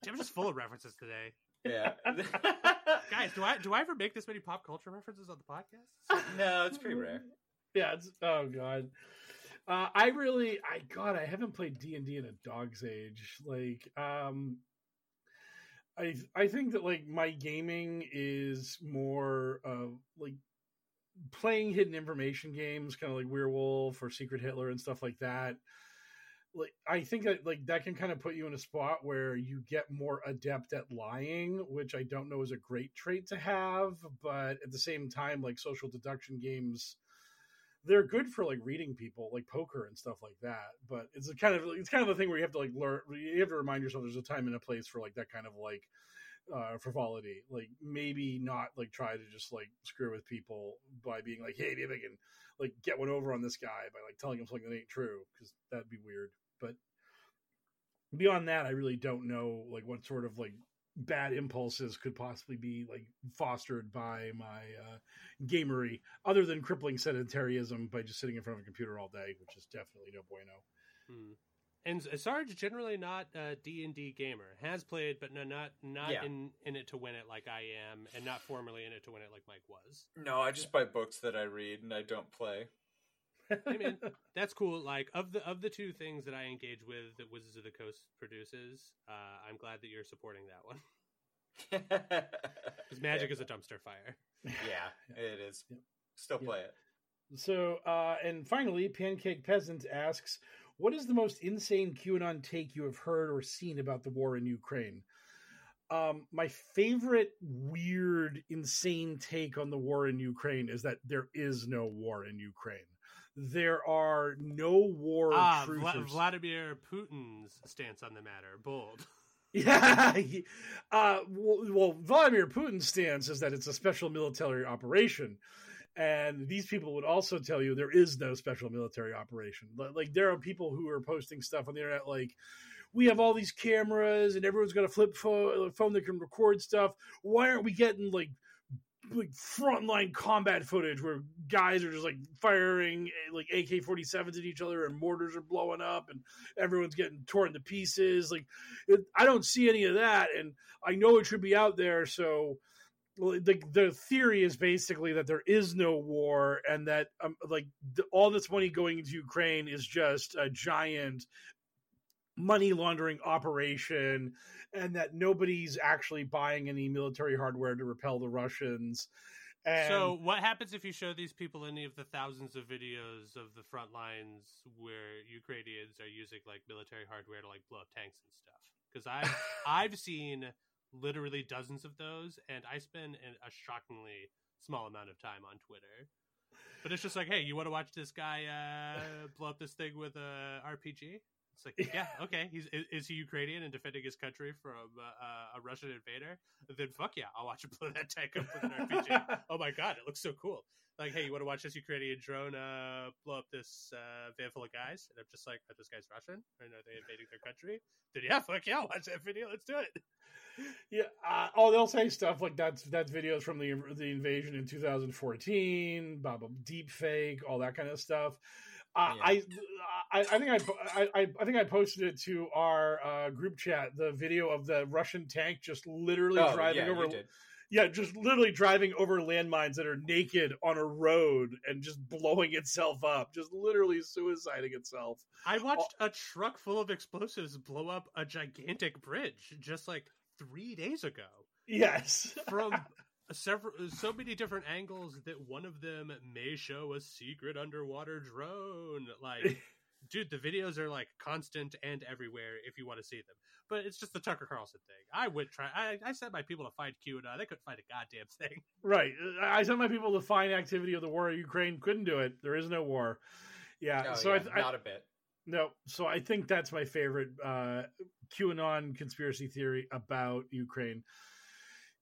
Damn, I'm just full of references today, Yeah. guys. Do I do I ever make this many pop culture references on the podcast? no, it's pretty rare. Yeah, it's oh god. Uh, I really, I God, I haven't played D and D in a dog's age. Like, um, I I think that like my gaming is more of like playing hidden information games, kind of like Werewolf or Secret Hitler and stuff like that. Like, I think that like that can kind of put you in a spot where you get more adept at lying, which I don't know is a great trait to have, but at the same time, like social deduction games they're good for like reading people like poker and stuff like that but it's a kind of it's kind of the thing where you have to like learn you have to remind yourself there's a time and a place for like that kind of like uh frivolity like maybe not like try to just like screw with people by being like hey maybe i can like get one over on this guy by like telling him something that ain't true because that'd be weird but beyond that i really don't know like what sort of like bad impulses could possibly be like fostered by my uh, gamery other than crippling sedentarism by just sitting in front of a computer all day which is definitely no bueno Hmm. And Sarge generally not a D and D gamer. Has played, but no, not not Yeah. in in it to win it like I am, and not formally in it to win it like Mike was. No, I just buy books that I read and I don't play. I mean, that's cool. Like of the of the two things that I engage with that Wizards of the Coast produces, uh, I'm glad that you're supporting that one because Magic is a dumpster fire. yeah, it is. Yep. Still Yep. play it. so uh and finally pancake peasant asks what is the most insane qanon take you have heard or seen about the war in ukraine um my favorite weird insane take on the war in ukraine is that there is no war in ukraine there are no war Ah, Vla- Vladimir Putin's stance on the matter, bold. Yeah. Uh, well, well, Vladimir Putin's stance is that it's a special military operation. And these people would also tell you there is no special military operation. Like there are people who are posting stuff on the internet like we have all these cameras and everyone's got a flip phone, phone that can record stuff. Why aren't we getting like like frontline combat footage where guys are just like firing eh, like AK 47s at each other and mortars are blowing up and everyone's getting torn to pieces. Like, it, I don't see any of that. And I know it should be out there. So, the, the theory is basically that there is no war and that um, like the, all this money going into Ukraine is just a giant money laundering operation and that nobody's actually buying any military hardware to repel the Russians. And so, what happens if you show these people any of the thousands of videos of the front lines where Ukrainians are using like military hardware to like blow up tanks and stuff? Because I've I've seen literally dozens of those, and I spend a shockingly small amount of time on Twitter. But it's just like, hey, you want to watch this guy uh, blow up this thing with a RPG? It's like, yeah, okay. He's is he Ukrainian and defending his country from uh, a Russian invader? Then fuck yeah, I'll watch him blow that tank up with an RPG. oh my god, it looks so cool. Like, hey, you want to watch this Ukrainian drone uh, blow up this uh, van full of guys? And I'm just like, are this guy's Russian? And are they invading their country? Then yeah, fuck yeah, I'll watch that video. Let's do it. Yeah. Uh, oh, they'll say stuff like that's that's videos from the the invasion in 2014, blah, blah, deep fake, all that kind of stuff. Uh, yeah. I, I, I think I, I, I think I posted it to our uh, group chat. The video of the Russian tank just literally oh, driving yeah, over. Yeah, just literally driving over landmines that are naked on a road and just blowing itself up, just literally suiciding itself. I watched a truck full of explosives blow up a gigantic bridge just like three days ago. Yes, from several so many different angles that one of them may show a secret underwater drone. Like dude the videos are like constant and everywhere if you want to see them. But it's just the tucker carlson thing. I would try i, I sent my people to find qanon they couldn't find a goddamn thing. Right. I sent my people to find activity of the war. In ukraine couldn't do it. There is no war. Yeah oh, so yeah, I, not a bit. No so i think that's my favorite uh qanon conspiracy theory about ukraine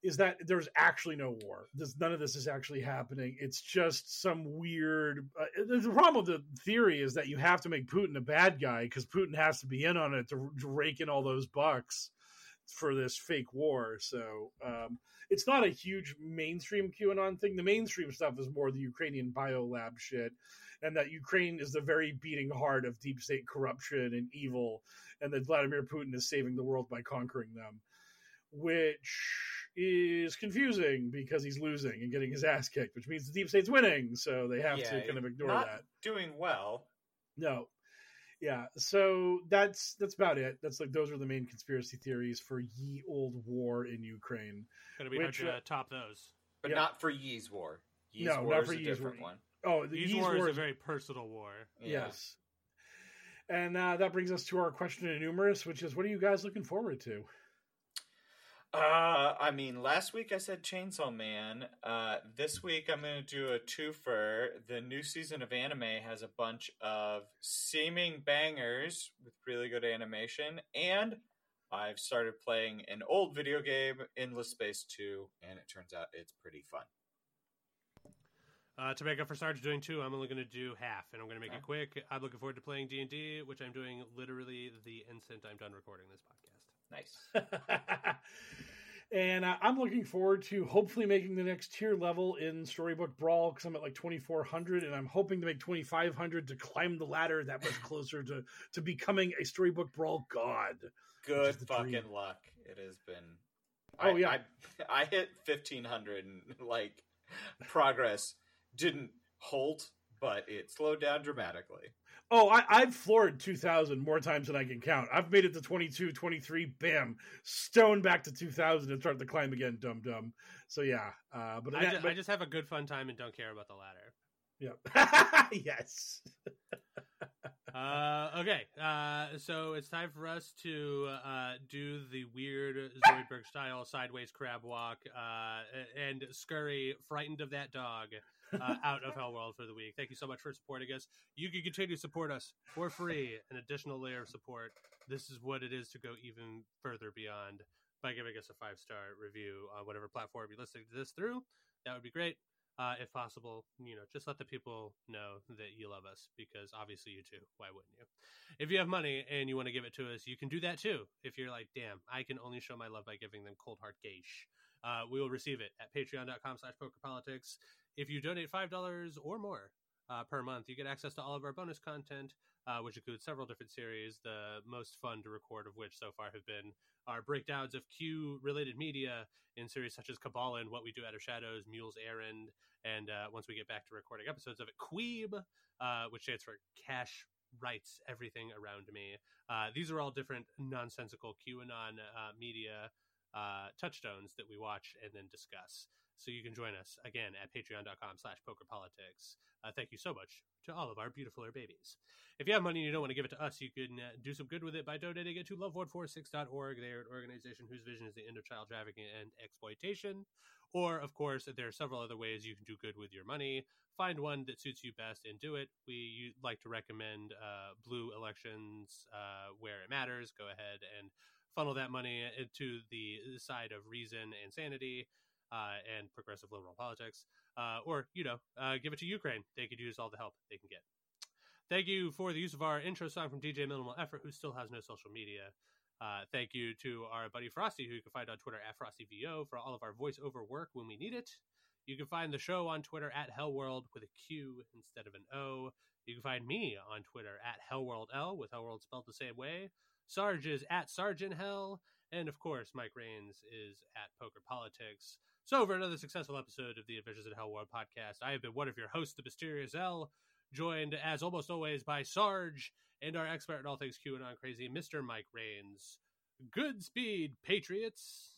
is that there's actually no war. There's, none of this is actually happening. It's just some weird. Uh, the problem with the theory is that you have to make Putin a bad guy because Putin has to be in on it to, to, rake in all those bucks for this fake war. So um, it's not a huge mainstream QAnon thing. The mainstream stuff is more the Ukrainian biolab shit, and that Ukraine is the very beating heart of deep state corruption and evil, and that Vladimir Putin is saving the world by conquering them, which is confusing because he's losing and getting his ass kicked, which means the deep state's winning. So they have yeah, to kind of ignore that. Doing well. No. Yeah. So that's that's about it. That's like those are the main conspiracy theories for ye old war in Ukraine. Gonna be which, hard to uh, top those. But yeah. not for Ye's war. Ye's no, war not for a Ye's different war. one. Oh, the Ye's, Ye's war, war is a very personal war. Yeah. Yes. And uh, that brings us to our question in numerous, which is what are you guys looking forward to? Uh, I mean, last week I said Chainsaw Man. Uh, this week I'm going to do a twofer. The new season of anime has a bunch of seeming bangers with really good animation, and I've started playing an old video game, Endless Space 2, and it turns out it's pretty fun. Uh, to make up for Sarge doing two, I'm only going to do half, and I'm going to make it quick. I'm looking forward to playing D and D, which I'm doing literally the instant I'm done recording this podcast. Nice. and uh, I'm looking forward to hopefully making the next tier level in Storybook Brawl because I'm at like 2400, and I'm hoping to make 2500 to climb the ladder that much closer to to becoming a Storybook Brawl god. Good fucking dream. luck. It has been. Oh I, yeah, I, I hit 1500 and like progress didn't halt, but it slowed down dramatically. Oh, I, I've floored 2000 more times than I can count. I've made it to 22, 23, bam, stone back to 2000 and start the climb again, dum dum. So yeah, uh, but I, just, but I just have a good fun time and don't care about the ladder. Yeah. yes. Uh, okay, uh, so it's time for us to uh, do the weird Zoidberg style sideways crab walk uh, and scurry, frightened of that dog, uh, out of Hellworld for the week. Thank you so much for supporting us. You can continue to support us for free, an additional layer of support. This is what it is to go even further beyond by giving us a five star review on whatever platform you're listening to this through. That would be great. Uh, if possible. You know, just let the people know that you love us because obviously you do. Why wouldn't you? If you have money and you want to give it to us, you can do that too. If you're like, damn, I can only show my love by giving them cold hard gauge. Uh, we will receive it at patreon.com slash pokerpolitics. If you donate $5 or more uh, per month, you get access to all of our bonus content, uh, which includes several different series. The most fun to record of which so far have been our breakdowns of Q related media in series such as Cabal and What We Do Out of Shadows, Mule's Errand, and uh, once we get back to recording episodes of it, Queeb, uh, which stands for Cash Rights Everything Around Me. Uh, these are all different nonsensical QAnon uh, media uh, touchstones that we watch and then discuss. So you can join us again at patreon.com slash pokerpolitics. Uh, thank you so much to all of our beautifuler babies. If you have money and you don't want to give it to us, you can uh, do some good with it by donating it to love146.org. They are an organization whose vision is the end of child trafficking and exploitation. Or, of course, there are several other ways you can do good with your money. Find one that suits you best and do it. We like to recommend uh, blue elections uh, where it matters. Go ahead and funnel that money into the side of reason and sanity uh, and progressive liberal politics, uh, or you know, uh, give it to Ukraine. They could use all the help they can get. Thank you for the use of our intro song from DJ Minimal Effort, who still has no social media. Uh, thank you to our buddy Frosty, who you can find on Twitter at FrostyVO for all of our voiceover work when we need it. You can find the show on Twitter at Hellworld with a Q instead of an O. You can find me on Twitter at HellworldL with Hellworld spelled the same way. Sarge is at Sergeant Hell. And of course, Mike Rains is at Poker Politics. So, for another successful episode of the Adventures in Hell World podcast, I have been one of your hosts, the Mysterious L, joined as almost always by Sarge and our expert in all things QAnon crazy, Mr. Mike Rains. Good speed, Patriots.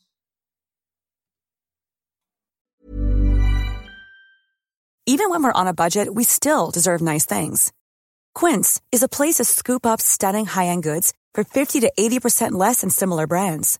Even when we're on a budget, we still deserve nice things. Quince is a place to scoop up stunning high end goods for 50 to 80% less than similar brands.